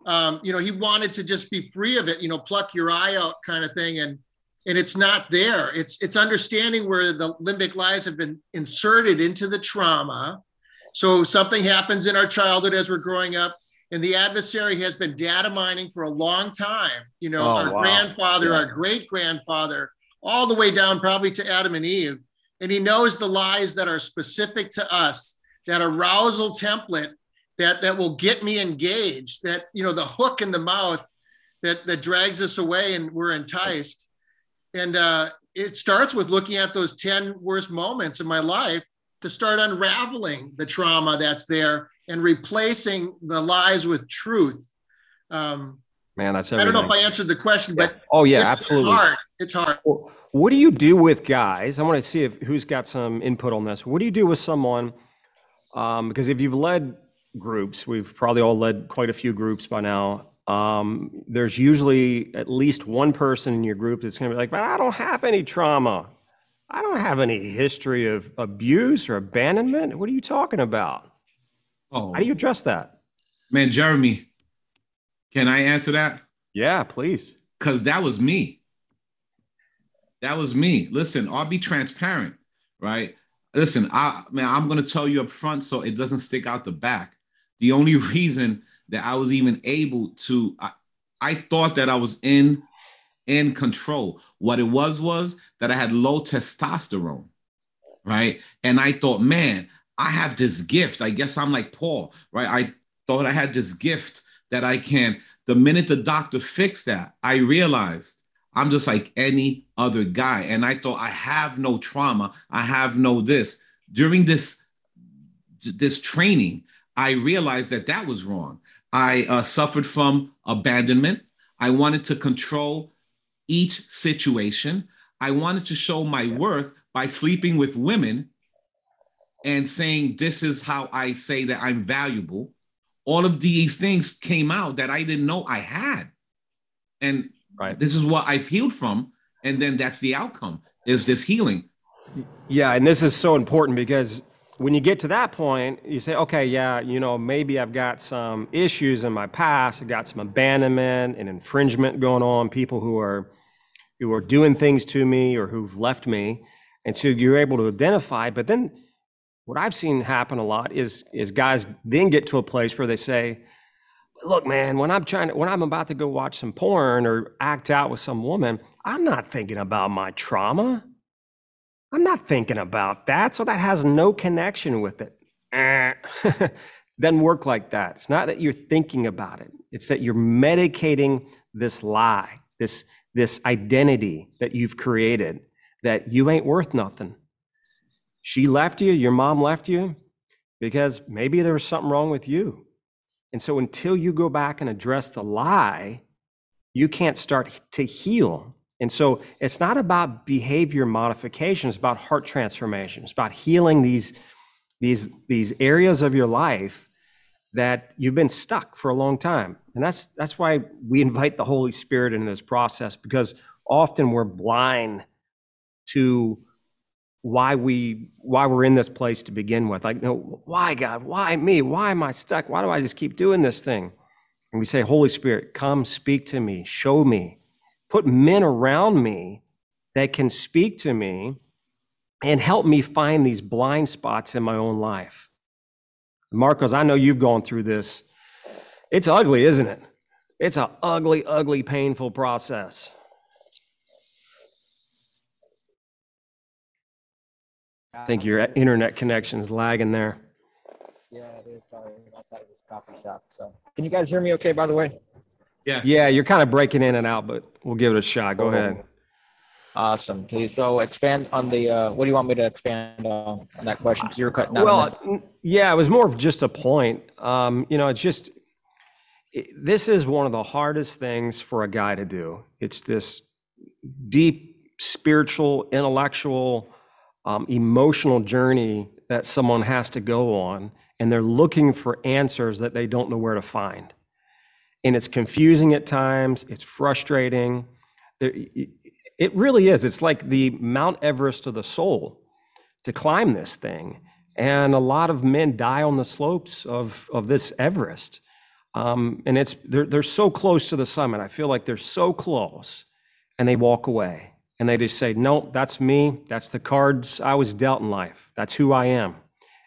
Um, you know, he wanted to just be free of it, you know, pluck your eye out kind of thing. And and it's not there. It's it's understanding where the limbic lies have been inserted into the trauma. So something happens in our childhood as we're growing up, and the adversary has been data mining for a long time. You know, Oh, our wow. grandfather, Yeah. our great grandfather, all the way down probably to Adam and Eve. And he knows the lies that are specific to us, that arousal template that that will get me engaged, that you know, the hook in the mouth that that drags us away and we're enticed. And uh, it starts with looking at those 10 worst moments in my life to start unraveling the trauma that's there and replacing the lies with truth. Um, Man, that's I don't know if I answered the question, but Oh, yeah, it's, absolutely. it's hard. It's hard. What do you do with guys? I want to see if who's got some input on this. What do you do with someone? Um, because if you've led groups, we've probably all led quite a few groups by now. Um, there's usually at least one person in your group that's going to be like, but I don't have any trauma. I don't have any history of abuse or abandonment. What are you talking about? Oh, How do you address that? man, Jeremy, can I answer that? Yeah, please. Because that was me. That was me. Listen, I'll be transparent, right? Listen, I man, I'm gonna tell you up front so it doesn't stick out the back. The only reason that I was even able to, I, I thought that I was in in control. What it was was that I had low testosterone, right? And I thought, man, I have this gift. I guess I'm like Paul, right? I thought I had this gift that I can. The minute the doctor fixed that, I realized I'm just like any other guy. And I thought I have no trauma. I have no this. During this this training, I realized that that was wrong. I uh, suffered from abandonment. I wanted to control each situation. I wanted to show my worth by sleeping with women and saying, This is how I say that I'm valuable. All of these things came out that I didn't know I had. And Right. this is what I've healed from. And then that's the outcome is this healing. Yeah, and this is so important because when you get to that point, you say, okay, yeah, you know, maybe I've got some issues in my past. I've got some abandonment and infringement going on, people who are who are doing things to me or who've left me. And so you're able to identify, but then what I've seen happen a lot is is guys then get to a place where they say, look, man, when I'm trying to, when I'm about to go watch some porn or act out with some woman, I'm not thinking about my trauma. I'm not thinking about that. So that has no connection with it. *laughs* Doesn't work like that. It's not that you're thinking about it. It's that you're medicating this lie, this, this identity that you've created that you ain't worth nothing. She left you, your mom left you because maybe there was something wrong with you. And so until you go back and address the lie, you can't start to heal. And so it's not about behavior modification, it's about heart transformation. It's about healing these, these, these areas of your life that you've been stuck for a long time. And that's that's why we invite the Holy Spirit into this process because often we're blind to why we why we're in this place to begin with. Like, no, why God? Why me? Why am I stuck? Why do I just keep doing this thing? And we say, Holy Spirit, come speak to me, show me, put men around me that can speak to me and help me find these blind spots in my own life. Marcos, I know you've gone through this. It's ugly, isn't it? It's an ugly, ugly, painful process. I think your internet connection's lagging there. Yeah, it is. Sorry, I'm outside of this coffee shop. So, can you guys hear me? Okay, by the way. Yes. Yeah, you're kind of breaking in and out, but we'll give it a shot. Go ahead. Awesome. Okay, so expand on the. Uh, what do you want me to expand on, on that question? Because you were cutting out. Well, this. yeah, it was more of just a point. Um, you know, it's just it, this is one of the hardest things for a guy to do. It's this deep spiritual, intellectual, um, emotional journey that someone has to go on, and they're looking for answers that they don't know where to find. And it's confusing at times. It's frustrating. It really is. It's like the Mount Everest of the soul to climb this thing. And a lot of men die on the slopes of, of this Everest. Um, and it's they're, they're so close to the summit. I feel like they're so close and they walk away and they just say, no, that's me. That's the cards I was dealt in life. That's who I am.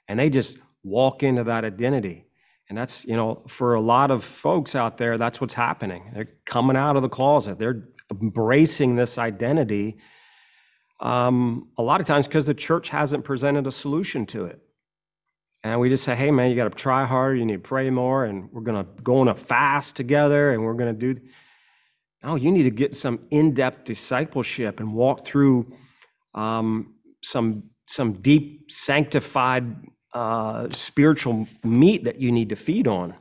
And they just walk into that identity. And that's, you know, for a lot of folks out there, that's what's happening. They're coming out of the closet. They're embracing this identity um, a lot of times because the church hasn't presented a solution to it. And we just say, hey, man, you got to try harder. You need to pray more. And we're going to go on a fast together and we're going to do. No, you need to get some in depth discipleship and walk through um, some, some deep, sanctified uh, spiritual meat that you need to feed on.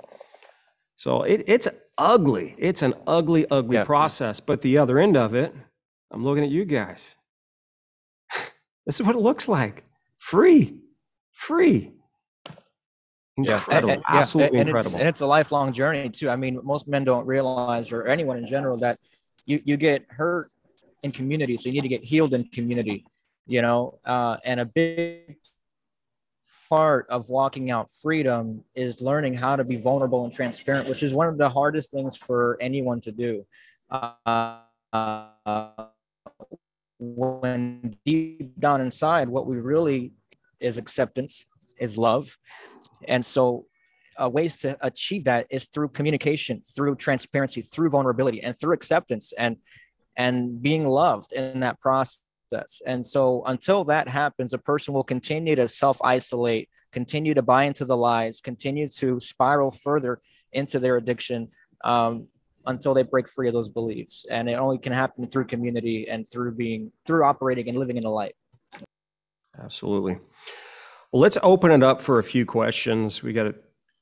So it, it's ugly. It's an ugly, ugly Yeah. process. But the other end of it, I'm looking at you guys. *laughs* This is what it looks like. Free, free. Incredible, And- and- absolutely and incredible. It's, and it's a lifelong journey too. I mean, most men don't realize, or anyone in general, that you you get hurt in community, so you need to get healed in community. You know, uh, and a big part of walking out freedom is learning how to be vulnerable and transparent, which is one of the hardest things for anyone to do. Uh, uh, when deep down inside, what we really is acceptance, is love, and so uh, ways to achieve that is through communication, through transparency, through vulnerability, and through acceptance and and being loved in that process. And so until that happens, a person will continue to self-isolate, continue to buy into the lies, continue to spiral further into their addiction um, until they break free of those beliefs. And it only can happen through community and through being through operating and living in the light. Absolutely. Well, let's open it up for a few questions. We got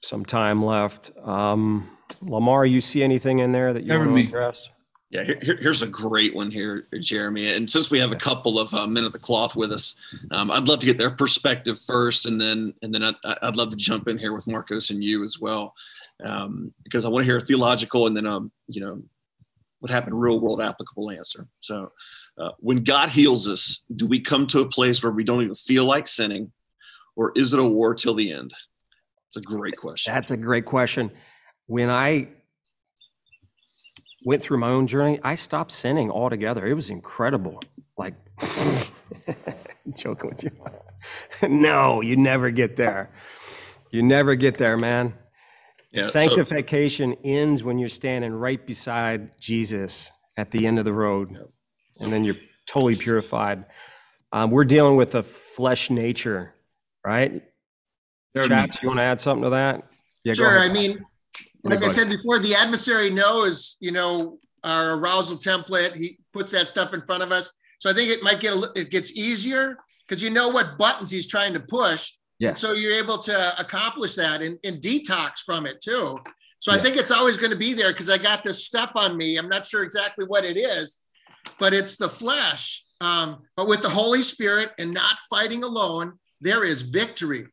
some time left. Um, Lamar, you see anything in there that you Cover want me. to address? Yeah, here, here- here's a great one here, Jeremy. And since we have a couple of uh, men of the cloth with us, um, I'd love to get their perspective first, and then and then I'd, I'd love to jump in here with Marcos and you as well, um, because I want to hear a theological and then um you know what happened real world applicable answer. So, uh, when God heals us, do we come to a place where we don't even feel like sinning, or is it a war till the end? It's a great question. That's a great question. When I went through my own journey, I stopped sinning altogether. It was incredible. Like, *laughs* joking with you. *laughs* no, you never get there. You never get there, man. Yeah, so- Sanctification ends when you're standing right beside Jesus at the end of the road, and then you're totally purified. Um, we're dealing with a flesh nature, right? Chaps, you want to add something to that? Yeah, Sure. I mean, like I said before, the adversary knows, you know, our arousal template. He puts that stuff in front of us. So I think it might get a, it gets easier because you know what buttons he's trying to push. Yeah. So you're able to accomplish that and, and detox from it too. So I think it's always going to be there because I got this stuff on me. I'm not sure exactly what it is, but it's the flesh. Um, but with the Holy Spirit and not fighting alone, there is victory.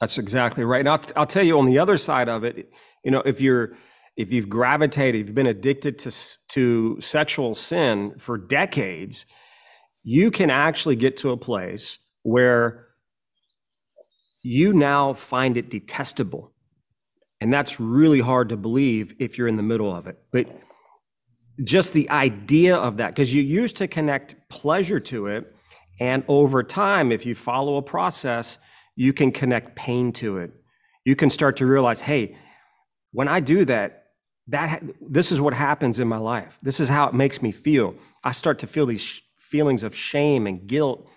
That's exactly right. And I'll, t- I'll tell you on the other side of it, you know, if you're if you've gravitated, if you've been addicted to to sexual sin for decades, you can actually get to a place where you now find it detestable. And that's really hard to believe if you're in the middle of it. But just the idea of that, because you used to connect pleasure to it. And over time, if you follow a process, you can connect pain to it. You can start to realize, hey, when I do that, that this is what happens in my life. This is how it makes me feel. I start to feel these feelings of shame and guilt.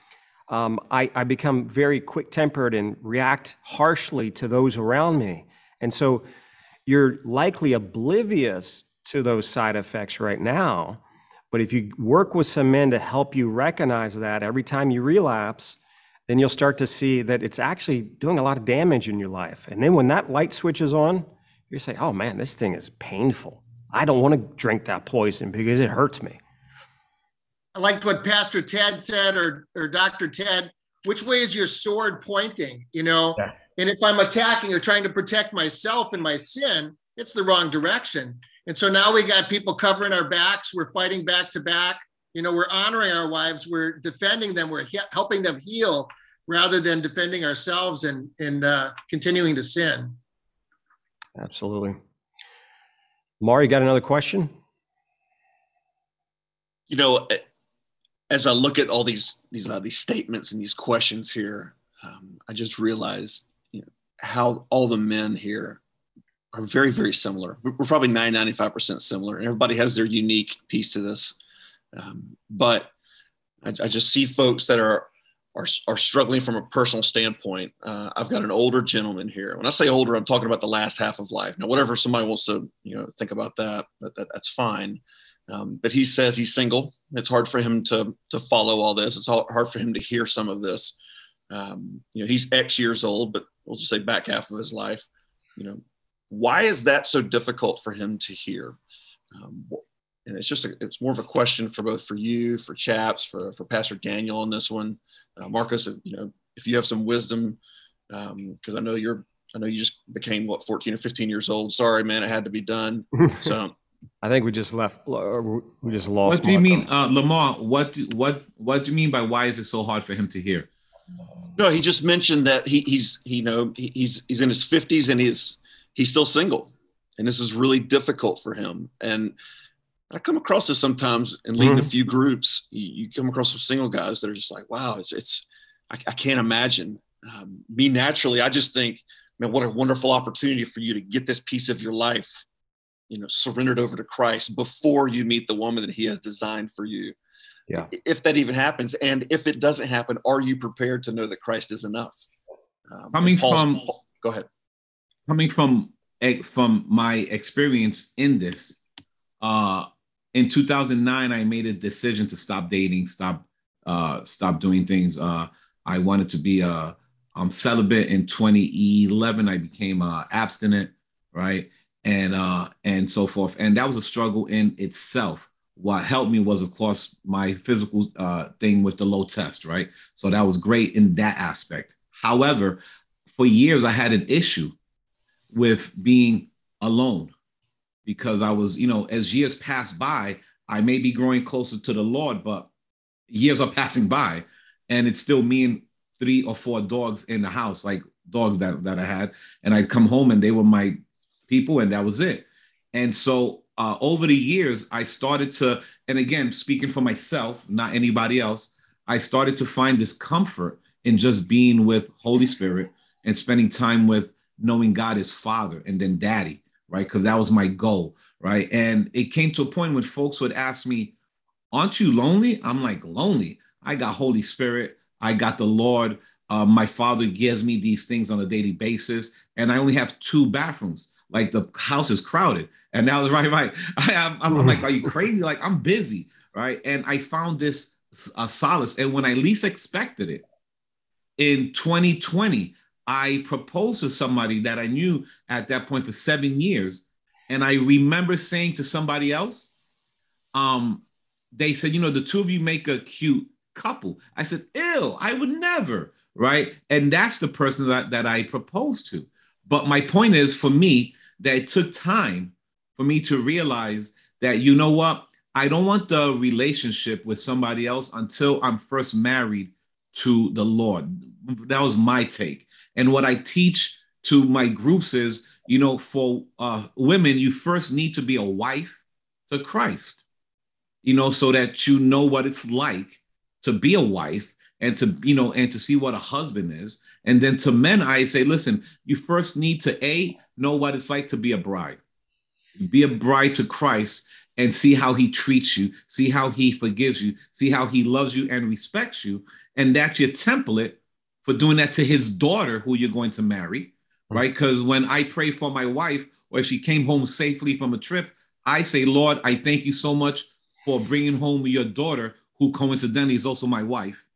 Um, I, I become very quick tempered and react harshly to those around me. And so you're likely oblivious to those side effects right now. But if you work with some men to help you recognize that every time you relapse, then you'll start to see that it's actually doing a lot of damage in your life. And then when that light switches on, you say, oh man, this thing is painful. I don't want to drink that poison because it hurts me. I liked what Pastor Ted said or, or Dr. Ted. Which way is your sword pointing? You know, Yeah. and if I'm attacking or trying to protect myself and my sin, it's the wrong direction. And so now we got people covering our backs. We're fighting back to back. You know, we're honoring our wives. We're defending them. We're he- helping them heal rather than defending ourselves and and uh, continuing to sin. Absolutely. Mari, got another question? you know as i look at all these these uh, these statements and these questions here um, i just realize you know, how all the men here are very very similar we're probably 90 95% similar and everybody has their unique piece to this um, but I, I just see folks that are are, are struggling from a personal standpoint. Uh, I've got an older gentleman here. When I say older, I'm talking about the last half of life. Now, whatever somebody wants to, you know, think about that, that, that that's fine. Um, but he says he's single. It's hard for him to to follow all this. It's hard for him to hear some of this. Um, you know, he's X years old, but we'll just say back half of his life. You know, why is that so difficult for him to hear? Um, and it's just a, it's more of a question for both for you, for Chaps, for for Pastor Daniel on this one. Uh, Marcus, if, you know, if you have some wisdom, because I know you're I know you just became what 14 or 15 years old. Sorry, man, it had to be done. *laughs* So I think we just left. We just lost. What do you mean, uh, Lamar? What do, what what do you mean by why is it so hard for him to hear? No, he just mentioned that he, he's you know he's he's in his 50s and he's he's still single, and this is really difficult for him. And I come across this sometimes in leading mm-hmm. a few groups. You, you, come across some single guys that are just like, wow, it's it's I, I can't imagine. Um, me naturally, I just think, man, what a wonderful opportunity for you to get this piece of your life you know surrendered over to christ before you meet the woman that he has designed for you yeah if that even happens and if it doesn't happen are you prepared to know that christ is enough um, coming from go ahead coming from from my experience in this uh in 2009 i made a decision to stop dating stop uh stop doing things. Uh i wanted to be a um celibate. In 2011 i became uh abstinent right? And uh and so forth. And that was a struggle in itself. What helped me was of course my physical uh thing with the low test right? So that was great in that aspect. However for years i had an issue with being alone because i was you know as years pass by i may be growing closer to the lord but years are *laughs* passing by and it's still me and three or four dogs in the house like dogs that that i had and i'd come home and they were my people, and that was it. And so uh, over the years, I started to, and again, speaking for myself, not anybody else, I started to find this comfort in just being with Holy Spirit and spending time with knowing God as Father and then Daddy, right? Because that was my goal, right? And it came to a point when folks would ask me, Aren't you lonely? I'm like, Lonely. I got Holy Spirit. I got the Lord. Uh, my father gives me these things on a daily basis, and I only have two bathrooms like the house is crowded. And now, it's *laughs* right, right. I, am I'm, I'm like, are you crazy? Like I'm busy, right? And I found this uh, solace. And when I least expected it, in 2020, I proposed to somebody that I knew at that point for seven years. And I remember saying to somebody else, um, they said, you know, the two of you make a cute couple. I said, ill, I would never, right? And that's the person that, that I proposed to. But my point is for me, that it took time for me to realize that, you know what, I don't want the relationship with somebody else until I'm first married to the Lord. That was my take. And what I teach to my groups is, you know, for uh, women, you first need to be a wife to Christ, you know, so that you know what it's like to be a wife and to, you know, and to see what a husband is. And then to men, I say, listen, you first need to A, know what it's like to be a bride. Be a bride to Christ and see how he treats you, see how he forgives you, see how he loves you and respects you. And that's your template for doing that to his daughter, who you're going to marry, right? Because when I pray for my wife, or if she came home safely from a trip, I say, Lord, I thank you so much for bringing home your daughter, who coincidentally is also my wife.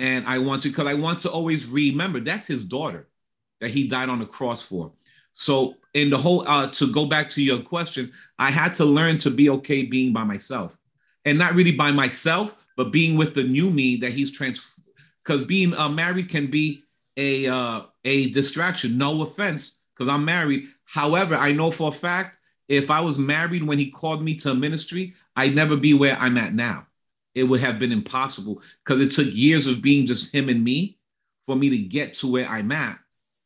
And I want to, because I want to always remember that's his daughter that he died on the cross for. So, in the whole, uh, to go back to your question, I had to learn to be okay being by myself, and not really by myself, but being with the new me that he's trans. Because being uh, married can be a uh, a distraction. No offense, because I'm married. However, I know for a fact if I was married when he called me to ministry, I'd never be where I'm at now. It would have been impossible because it took years of being just him and me for me to get to where I'm at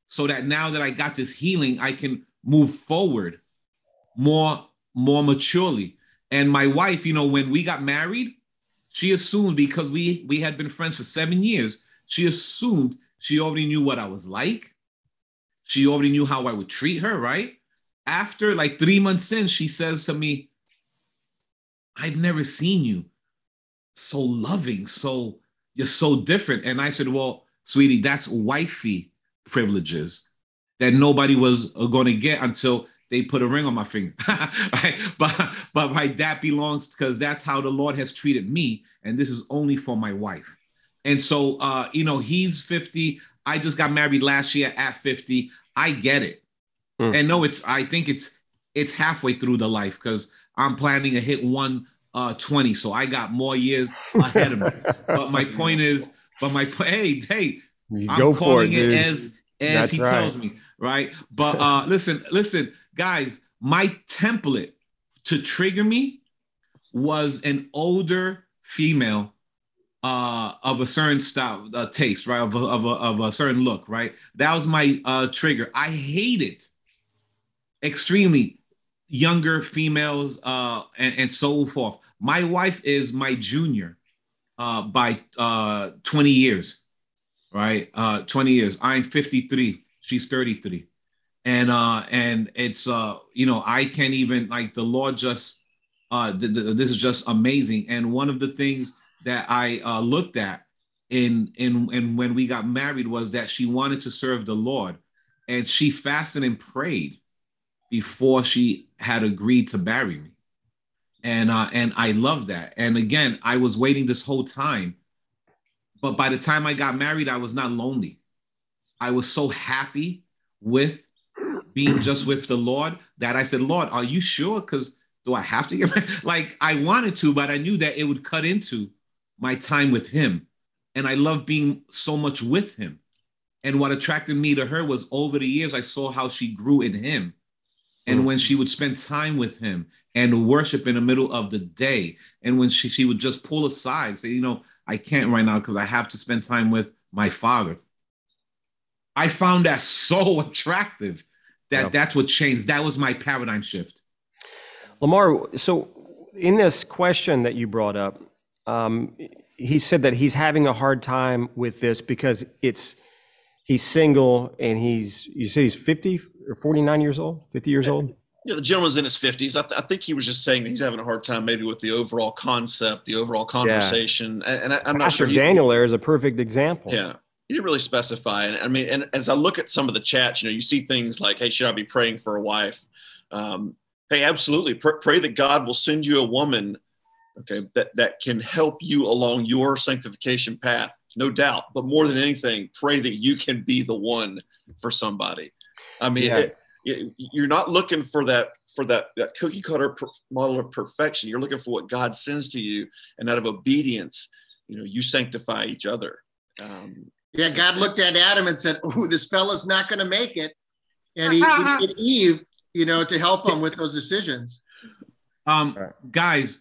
so that now that I got this healing, I can move forward more more maturely. And my wife, you know, when we got married, she assumed because we we had been friends for 7 years, she assumed she already knew what I was like. She already knew how I would treat her, right? After like 3 months in, she says to me, I've never seen you so loving, so you're so different. And I said, Well, sweetie, that's wifey privileges that nobody was uh, going to get until they put a ring on my finger. *laughs* right? But but right, that belongs because that's how the Lord has treated me, and this is only for my wife. And so uh, you know, he's 50. I just got married last year at 50. I get it. Mm. And no, it's I think it's it's halfway through the life because I'm planning to hit 120. uh So I got more years ahead of me. *laughs* but my point is, but my hey, hey, you I'm calling it, it, as as That's he right. tells me, right? But uh, listen, listen, guys, my template to trigger me was an older female uh, of a certain style, uh, taste, right? Of a, of, a, of a certain look, right? That was my uh, trigger. I hate it extremely younger females uh, and, and so forth. My wife is my junior uh, by uh, 20 years, right? Uh, 20 years. I'm 53. She's 33. And uh, and it's uh, you know, I can't even like the Lord just uh, th- th- this is just amazing. And one of the things that I uh, looked at in in and when we got married was that she wanted to serve the Lord, and she fasted and prayed before she had agreed to marry me and uh, and I love that. And again, I was waiting this whole time, but by the time I got married, I was not lonely. I was so happy with being just with the Lord that I said, Lord, are you sure? Because do I have to get *laughs* like I wanted to, but I knew that it would cut into my time with Him, and I love being so much with Him. And what attracted me to her was over the years, I saw how she grew in Him. And mm. when she would spend time with him and worship in the middle of the day and when she, she would just pull aside say you know i can't right now because i have to spend time with my father. I found that *laughs* so attractive that Yeah. that's what changed that was my paradigm shift Lamar, so in this question that you brought up, um, he said that he's having a hard time with this because it's he's single and he's you say he's 50 or 49 years old, 50 years old. Yeah, the gentleman's in his 50s. I, th- I think he was just saying that he's having a hard time maybe with the overall concept, the overall conversation. And, and I, I'm not Pastor sure. he- Daniel there is a perfect example. Yeah. He didn't really specify. And I mean, and as I look at some of the chats, you know, you see things like, hey, should I be praying for a wife? Um, hey, absolutely. Pr- pray that God will send you a woman, okay, that, that can help you along your sanctification path. No doubt. But more than anything, pray that you can be the one for somebody. I mean, Yeah. it- it- you're not looking for that for that, that cookie cutter per- model of perfection. You're looking for what God sends to you, and out of obedience, you know, you sanctify each other. Um, Yeah, God looked at Adam and said, "Ooh, this fella's not going to make it," and he, he *laughs* Eve, you know, to help him with those decisions. Um, guys,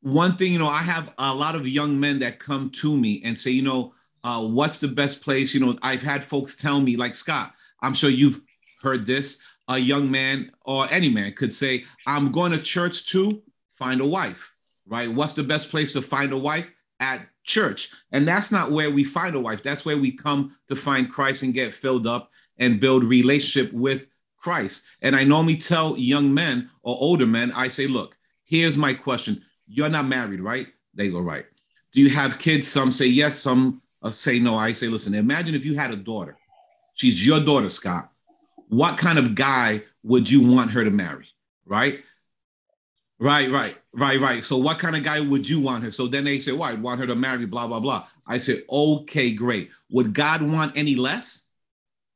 one thing, you know, I have a lot of young men that come to me and say, you know, uh, what's the best place? You know, I've had folks tell me, like Scott, I'm sure you've heard this. A young man or any man could say, I'm going to church to find a wife, right? What's the best place to find a wife? At church. And that's not where we find a wife. That's where we come to find Christ and get filled up and build relationship with Christ. And I normally tell young men or older men, I say, look, here's my question. You're not married, right? They go, right. Do you have kids? Some say yes, some uh, say no. I say, listen, imagine if you had a daughter. She's your daughter, Scott. What kind of guy would you want her to marry? Right? Right, right, right, right. So, what kind of guy would you want her? So then they say, well, I'd want her to marry, blah, blah, blah. I said, okay, great. Would God want any less?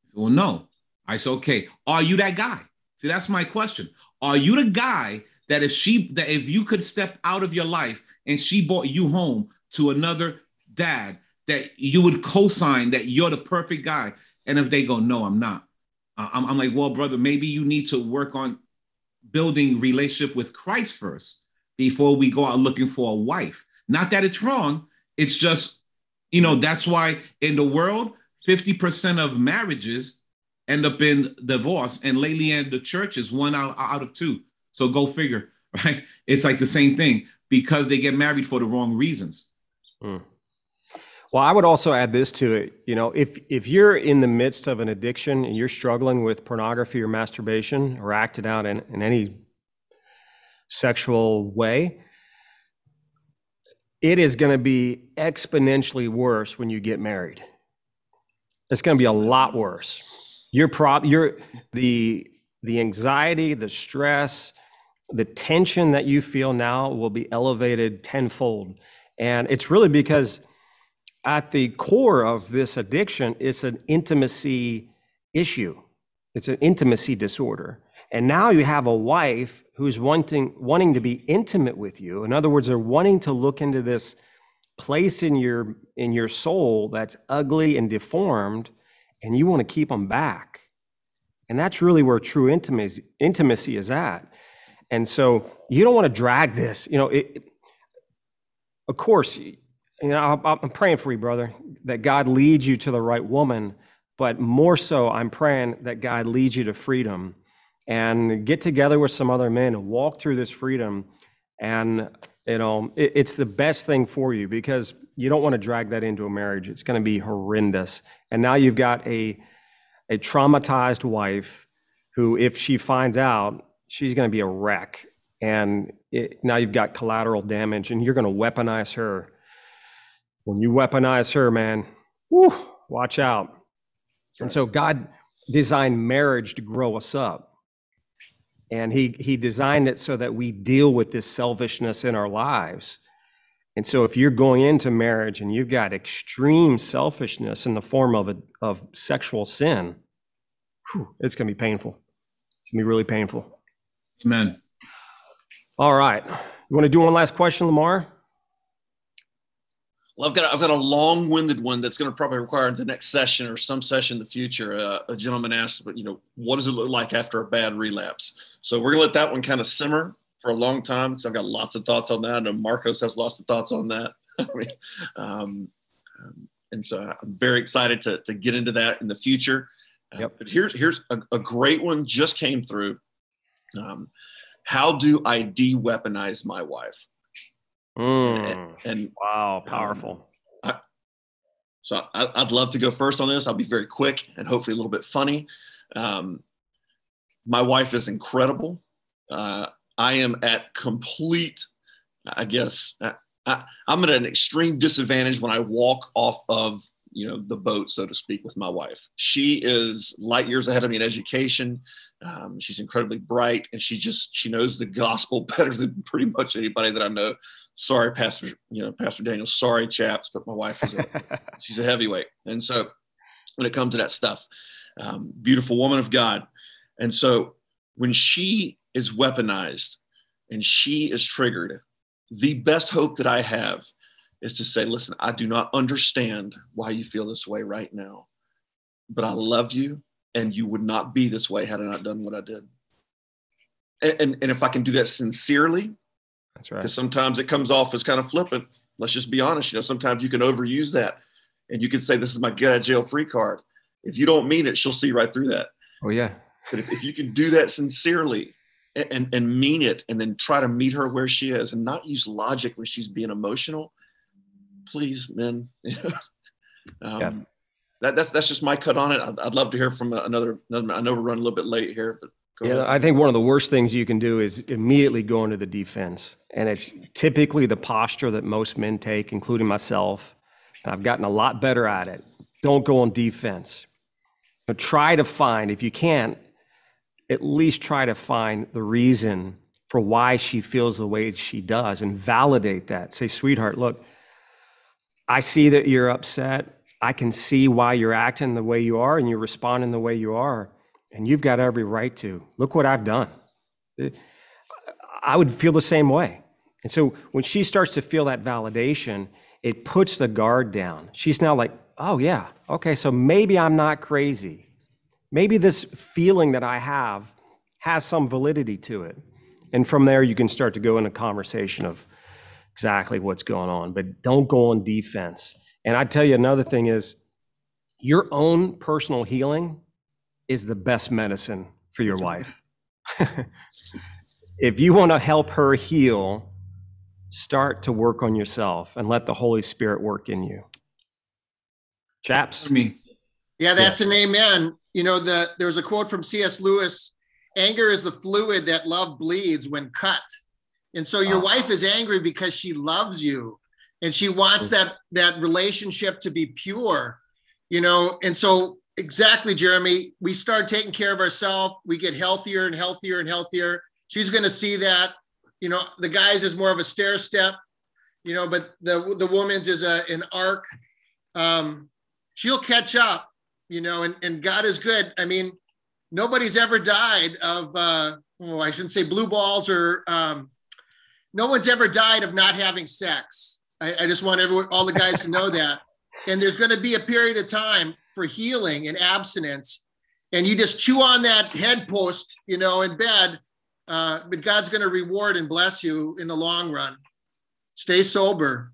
Said, well, no. I said, okay, are you that guy? See, that's my question. Are you the guy that if she that if you could step out of your life and she brought you home to another dad, that you would co-sign that you're the perfect guy? And if they go, no, I'm not. I'm, I'm like, well, brother, maybe you need to work on building relationship with Christ first before we go out looking for a wife. Not that it's wrong. It's just, you know, that's why in the world, 50% of marriages end up in divorce. And lately in the church is one out, out of two. So go figure, *laughs* right? It's like the same thing because they get married for the wrong reasons. Hmm. Well, I would also add this to it. You know, if if you're in the midst of an addiction and you're struggling with pornography or masturbation or acting out in, in any sexual way, it is going to be exponentially worse when you get married. It's going to be a lot worse. Your prob your the the anxiety, the stress, the tension that you feel now will be elevated tenfold. And it's really because at the core of this addiction it's an intimacy issue. It's an intimacy disorder. And now you have a wife who's wanting wanting to be intimate with you. In other words, they're wanting to look into this place in your in your soul that's ugly and deformed, and you want to keep them back. And that's really where true intimacy, intimacy is at. And so you don't want to drag this. You know, it, of course, you know, I'm praying for you, brother, that God leads you to the right woman. But more so, I'm praying that God leads you to freedom and get together with some other men and walk through this freedom. And, you know, it, it's the best thing for you because you don't want to drag that into a marriage. It's going to be horrendous. And now you've got a, a traumatized wife who, if she finds out, she's going to be a wreck. And it, now you've got collateral damage and you're going to weaponize her. When you weaponize her, man, whew, watch out. And so God designed marriage to grow us up. And he, he designed it so that we deal with this selfishness in our lives. And so if you're going into marriage and you've got extreme selfishness in the form of, a, of sexual sin, whew, it's going to be painful. It's going to be really painful. Amen. All right. You want to do one last question, Lamar? Well, I've got I've got a long-winded one that's going to probably require the next session or some session in the future. Uh, a gentleman asked, but you know, what does it look like after a bad relapse? So we're going to let that one kind of simmer for a long time. So I've got lots of thoughts on that. I know Marcos has lots of thoughts on that. *laughs* um, um, and so I'm very excited to, to get into that in the future. Uh, yep. But here's here's a, a, great one just came through. Um, how do I de-weaponize my wife? Mm. And, and, wow, um, powerful. I, so I, would love to go first on this. I'll be very quick and hopefully a little bit funny. Um, my wife is incredible. Uh, I am at complete, I guess, I, am at an extreme disadvantage when I walk off of you know the boat so to speak with my wife. She is light years ahead of me in education. Um, she's incredibly bright and she just she knows the gospel *laughs* better than pretty much anybody that i know. Sorry pastor you know pastor daniel. Sorry chaps but my wife is a *laughs* she's a heavyweight. And so when it comes to that stuff um, beautiful woman of god. And so when she is weaponized and she is triggered the best hope that i have is to say, listen, I do not understand why you feel this way right now, but I love you and you would not be this way had I not done what I did. And, and, and if I can do that sincerely, that's right. Because sometimes it comes off as kind of flippant. Let's just be honest. You know, sometimes you can overuse that and you can say, this is my get out of jail free card. If you don't mean it, she'll see right through that. Oh, yeah. But if, if you can do that sincerely and, and mean it and then try to meet her where she is and not use logic when she's being emotional, please, men. *laughs* um, yeah. that, that's that's just my cut on it. I'd, I'd love to hear from another, another. I know we're running a little bit late here, but yeah, ahead. I think one of the worst things you can do is immediately go into the defense, and it's typically the posture that most men take, including myself. And I've gotten a lot better at it. Don't go on defense. You know, try to find, if you can't, at least try to find the reason for why she feels the way she does and validate that. Say, sweetheart, look, I see that you're upset. I can see why you're acting the way you are and you're responding the way you are. And you've got every right to. Look what I've done. Uh, I would feel the same way. And so when she starts to feel that validation, it puts the guard down. She's now like, oh, yeah, okay, so maybe I'm not crazy. Maybe this feeling that I have has some validity to it. And from there, you can start to go in a conversation of, exactly what's going on, but don't go on defense. And I tell you another thing is your own personal healing is the best medicine for your wife. *laughs* if you want to help her heal, start to work on yourself and let the Holy Spirit work in you. Chaps? Me. Yeah, that's yeah. an amen. You know, the there's a quote from C.S. Lewis anger is the fluid that love bleeds when cut. And so your oh. wife is angry because she loves you and she wants that that relationship to be pure, you know. And so exactly, Jeremy, we start taking care of ourselves, we get healthier and healthier and healthier. She's going to see that, you know, the guys is more of a stair step, you know, but the the woman's is a an arc. Um, she'll catch up, you know, and, and God is good. I mean, nobody's ever died of uh, oh, I shouldn't say blue balls or um, no one's ever died of not having sex. I, I just want everyone, all the guys to know *laughs* that. And there's going to be a period of time for healing and abstinence. and you just chew on that head post, you know, in bed. Uh, but God's going to reward and bless you in the long run. Stay sober.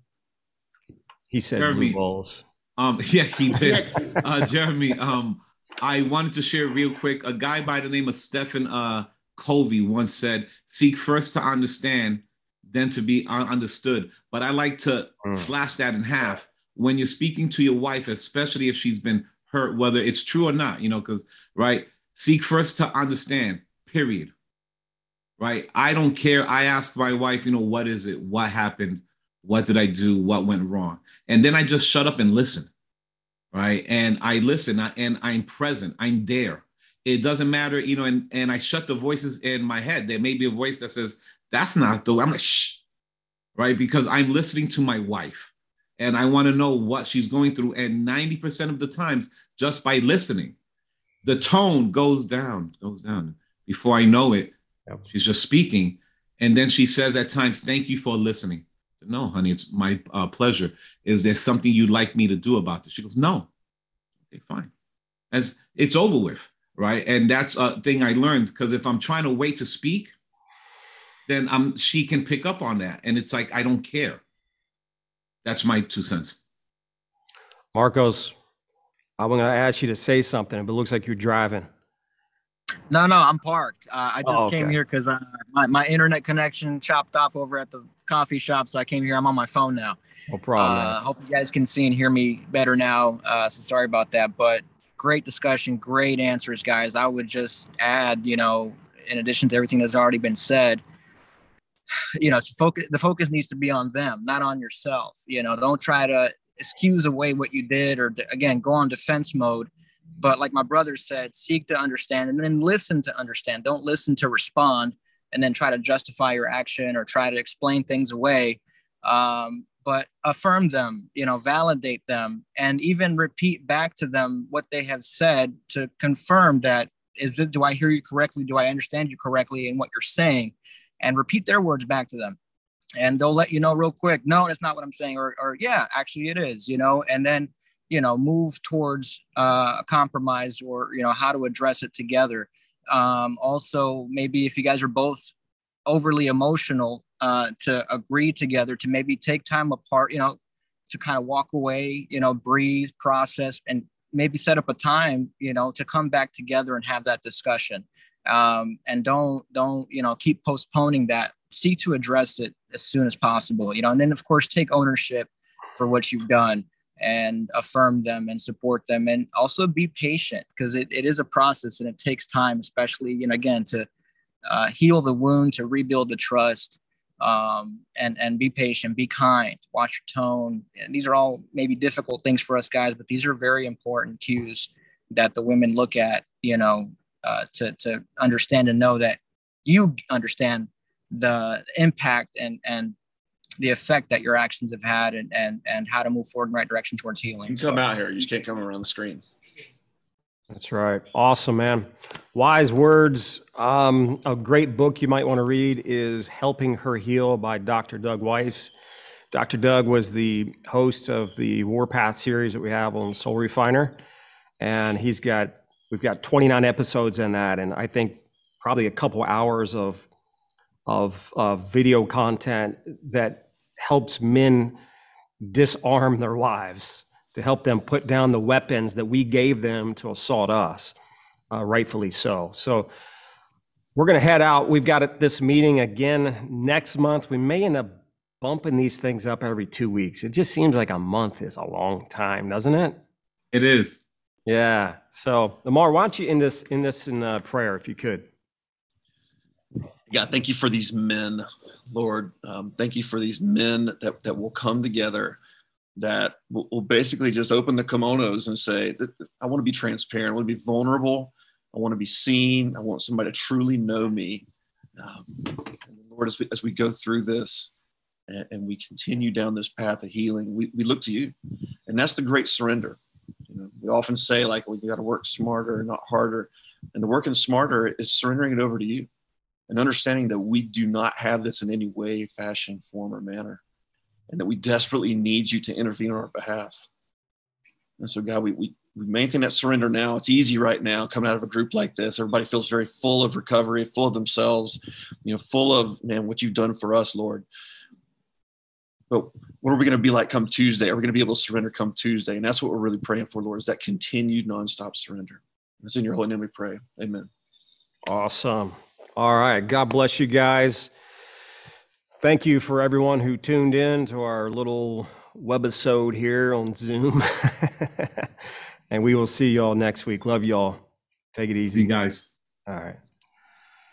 He said Jeremy. blue balls. Um, *laughs* yeah, he *laughs* did. Uh, Jeremy, um, I wanted to share real quick. A guy by the name of Stephen uh, Covey once said, "Seek first to understand, then to be understood." But I like to Mm. slash that in half. When you're speaking to your wife, especially if she's been hurt, whether it's true or not, you know, because right, seek first to understand. Period. Right. I don't care. I asked my wife, you know, what is it? What happened? What did I do? What went wrong? And then I just shut up and listen right and i listen and i'm present i'm there it doesn't matter you know and and i shut the voices in my head there may be a voice that says that's not the way i'm like shh right because i'm listening to my wife and i want to know what she's going through and 90% of the times just by listening the tone goes down goes down before i know it Yep. she's just speaking and then she says at times thank you for listening said, no honey it's my uh, pleasure is there something you'd like me to do about this? She goes, no. Okay, fine. As it's over with, right? And that's a thing I learned because if I'm trying to wait to speak, then I'm she can pick up on that. And it's like I don't care. That's my two cents. Marcos, I'm going to ask you to say something, but it looks like you're driving. No, no, I'm parked. Uh, I just Oh, came here because uh, my, my internet connection chopped off over at the coffee shop. So I came here. I'm on my phone now. No problem. man. Uh, hope you guys can see and hear me better now. Uh, so sorry about that. But great discussion, great answers, guys. I would just add, you know, in addition to everything that's already been said, *sighs* you know, focus, the focus needs to be on them, not on yourself. You know, don't try to excuse away what you did or, again, go on defense mode. But like my brother said seek to understand and then listen to understand. Don't listen to respond and then try to justify your action or try to explain things away. Um, but affirm them you know validate them and even repeat back to them what they have said to confirm that is it do i hear you correctly? Do i understand you correctly in what you're saying and repeat their words back to them. And they'll let you know real quick no that's not what i'm saying or, or yeah actually it is you know and then you know move towards uh, a compromise or you know how to address it together. Um, also maybe if you guys are both overly emotional uh, to agree together to maybe take time apart you know to kind of walk away you know breathe process and maybe set up a time you know to come back together and have that discussion um, and don't don't you know keep postponing that. Seek to address it as soon as possible you know and then of course take ownership for what you've done and affirm them and support them and also be patient because it, it is a process and it takes time especially you know again to uh, heal the wound to rebuild the trust um, and and be patient be kind watch your tone. And these are all maybe difficult things for us guys but these are very important cues that the women look at you know uh, to to understand and know that you understand the impact and and the effect that your actions have had and and and how to move forward in the right direction towards healing You can come out here. You just can't come around the screen. That's right. Awesome, man. Wise words. Um, a great book you might want to read is Helping Her Heal by Dr. Doug Weiss. Dr. Doug was the host of the Warpath series that we have on Soul Refiner. And he's got, we've got 29 episodes in that. And I think probably a couple hours of, of, video content that helps men disarm their wives to help them put down the weapons that we gave them to assault us, uh, rightfully so. So we're going to head out. We've got this meeting again next month. We may end up bumping these things up every two weeks. It just seems like a month is a long time, doesn't it? It is. Yeah. So, Lamar, why don't you end this in this in uh, prayer, if you could? God, thank you for these men, Lord. Um, thank you for these men that, that will come together, that will, will basically just open the kimonos and say, "Th- th- I want to be transparent. I want to be vulnerable. I want to be seen. I want somebody to truly know me. Um, Lord, as we, as we go through this and, and we continue down this path of healing, we, we look to you. And that's the great surrender. You know, we often say, like, well, you got to work smarter, not harder. And the working smarter is surrendering it over to you and understanding that we do not have this in any way, fashion, form, or manner, and that we desperately need you to intervene on our behalf. And so, God, we, we, we maintain that surrender now. It's easy right now coming out of a group like this. Everybody feels very full of recovery, full of themselves, you know, full of man, what you've done for us, Lord. But what are we going to be like come Tuesday? Are we going to be able to surrender come Tuesday? And that's what we're really praying for, Lord, is that continued nonstop surrender. It's in your holy name we pray. Amen. Awesome. All right. God bless you guys. Thank you for everyone who tuned in to our little webisode here on Zoom. *laughs* and we will see y'all next week. Love y'all. Take it See easy. you guys. All right.